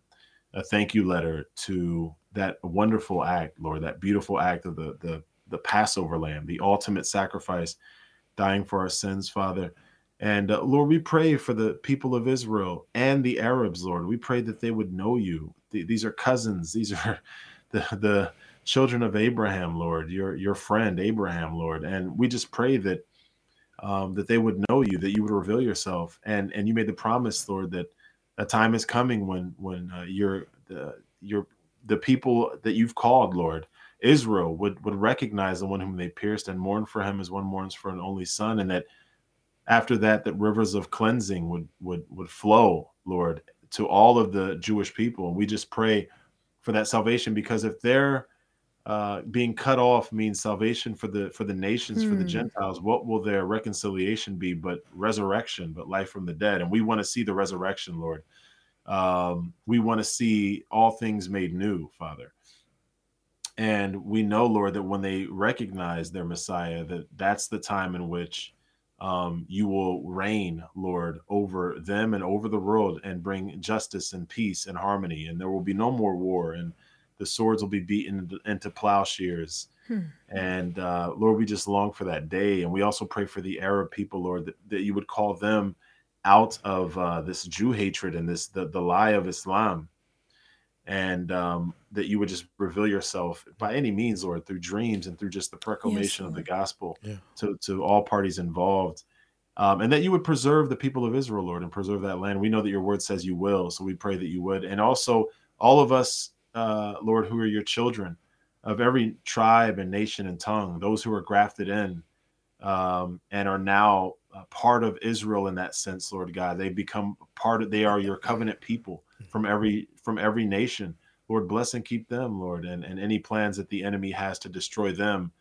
a thank you letter to that wonderful act, Lord, that beautiful act of the the the Passover lamb, the ultimate sacrifice, dying for our sins, Father. And uh, Lord, we pray for the people of Israel and the Arabs, Lord. We pray that they would know you. Th- these are cousins. These are [LAUGHS] the the children of Abraham, Lord, your your friend Abraham, Lord. And we just pray that um, that they would know you, that you would reveal yourself. And and you made the promise, Lord, that a time is coming when when uh, you're the your the people that you've called, Lord, Israel would would recognize the one whom they pierced and mourn for him as one mourns for an only son, and that after that, that rivers of cleansing would would would flow, Lord, to all of the Jewish people. And we just pray for that salvation because if they're uh, being cut off means salvation for the for the nations, for the Hmm. Gentiles. What will their reconciliation be? But resurrection, but life from the dead. And we want to see the resurrection, Lord. Um, we want to see all things made new, Father. And we know, Lord, that when they recognize their Messiah, that that's the time in which um, you will reign, Lord, over them and over the world and bring justice and peace and harmony. And there will be no more war, and the swords will be beaten into, plowshares. Hmm. And uh, Lord, we just long for that day. And we also pray for the Arab people, Lord, that, that you would call them out of uh, this Jew hatred and this the, the lie of Islam and um, that you would just reveal yourself by any means, Lord, through dreams and through just the proclamation of the gospel Yeah. to, to all parties involved. Um, and that you would preserve the people of Israel, Lord, and preserve that land. We know that your word says you will, so we pray that you would. And also, all of us, uh, Lord, who are your children of every tribe and nation and tongue, those who are grafted in um, and are now part of Israel in that sense, Lord God. They become part of. They are your covenant people from every from every nation. Lord, bless and keep them, Lord, and and any plans that the enemy has to destroy them,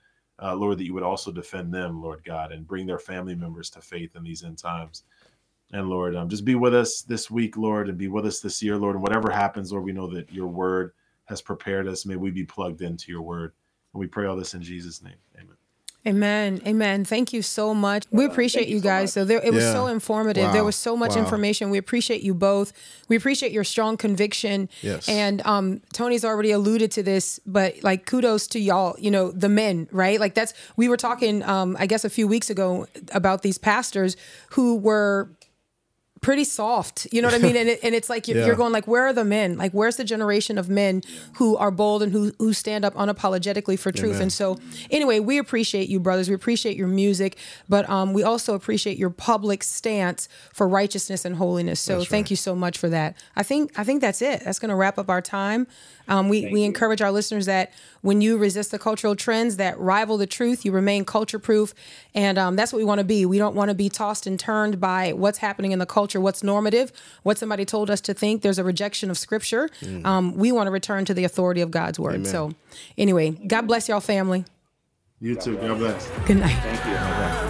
uh, Lord, that you would also defend them, Lord God, and bring their family members to faith in these end times. And Lord, um, just be with us this week, Lord, and be with us this year, Lord. And whatever happens, Lord, we know that your word has prepared us. May we be plugged into your word. And we pray all this in Jesus' name. Amen. Amen. Amen. Thank you so much. We appreciate thank you you guys. much. So there it was so informative. There was so much Wow. information. We appreciate you both. We appreciate your strong conviction. Yes. And um Tony's already alluded to this, but like kudos to y'all, you know, the men, right? Like that's we were talking um I guess a few weeks ago about these pastors who were pretty soft. You know what I mean? And, it, and it's like you're, Yeah. you're going like, where are the men? Like, where's the generation of men who are bold and who who stand up unapologetically for truth? Amen. And so, anyway, we appreciate you, brothers. We appreciate your music, but um, we also appreciate your public stance for righteousness and holiness. So, thank you so much for that. I think I think that's it. That's going to wrap up our time. Um, we we encourage our listeners that when you resist the cultural trends that rival the truth, you remain culture proof, and um, that's what we want to be. We don't want to be tossed and turned by what's happening in the culture, what's normative, what somebody told us to think. There's a rejection of scripture. Um, we want to return to the authority of God's word. So, anyway, God bless y'all, family. You too. God bless. Good night. Thank you.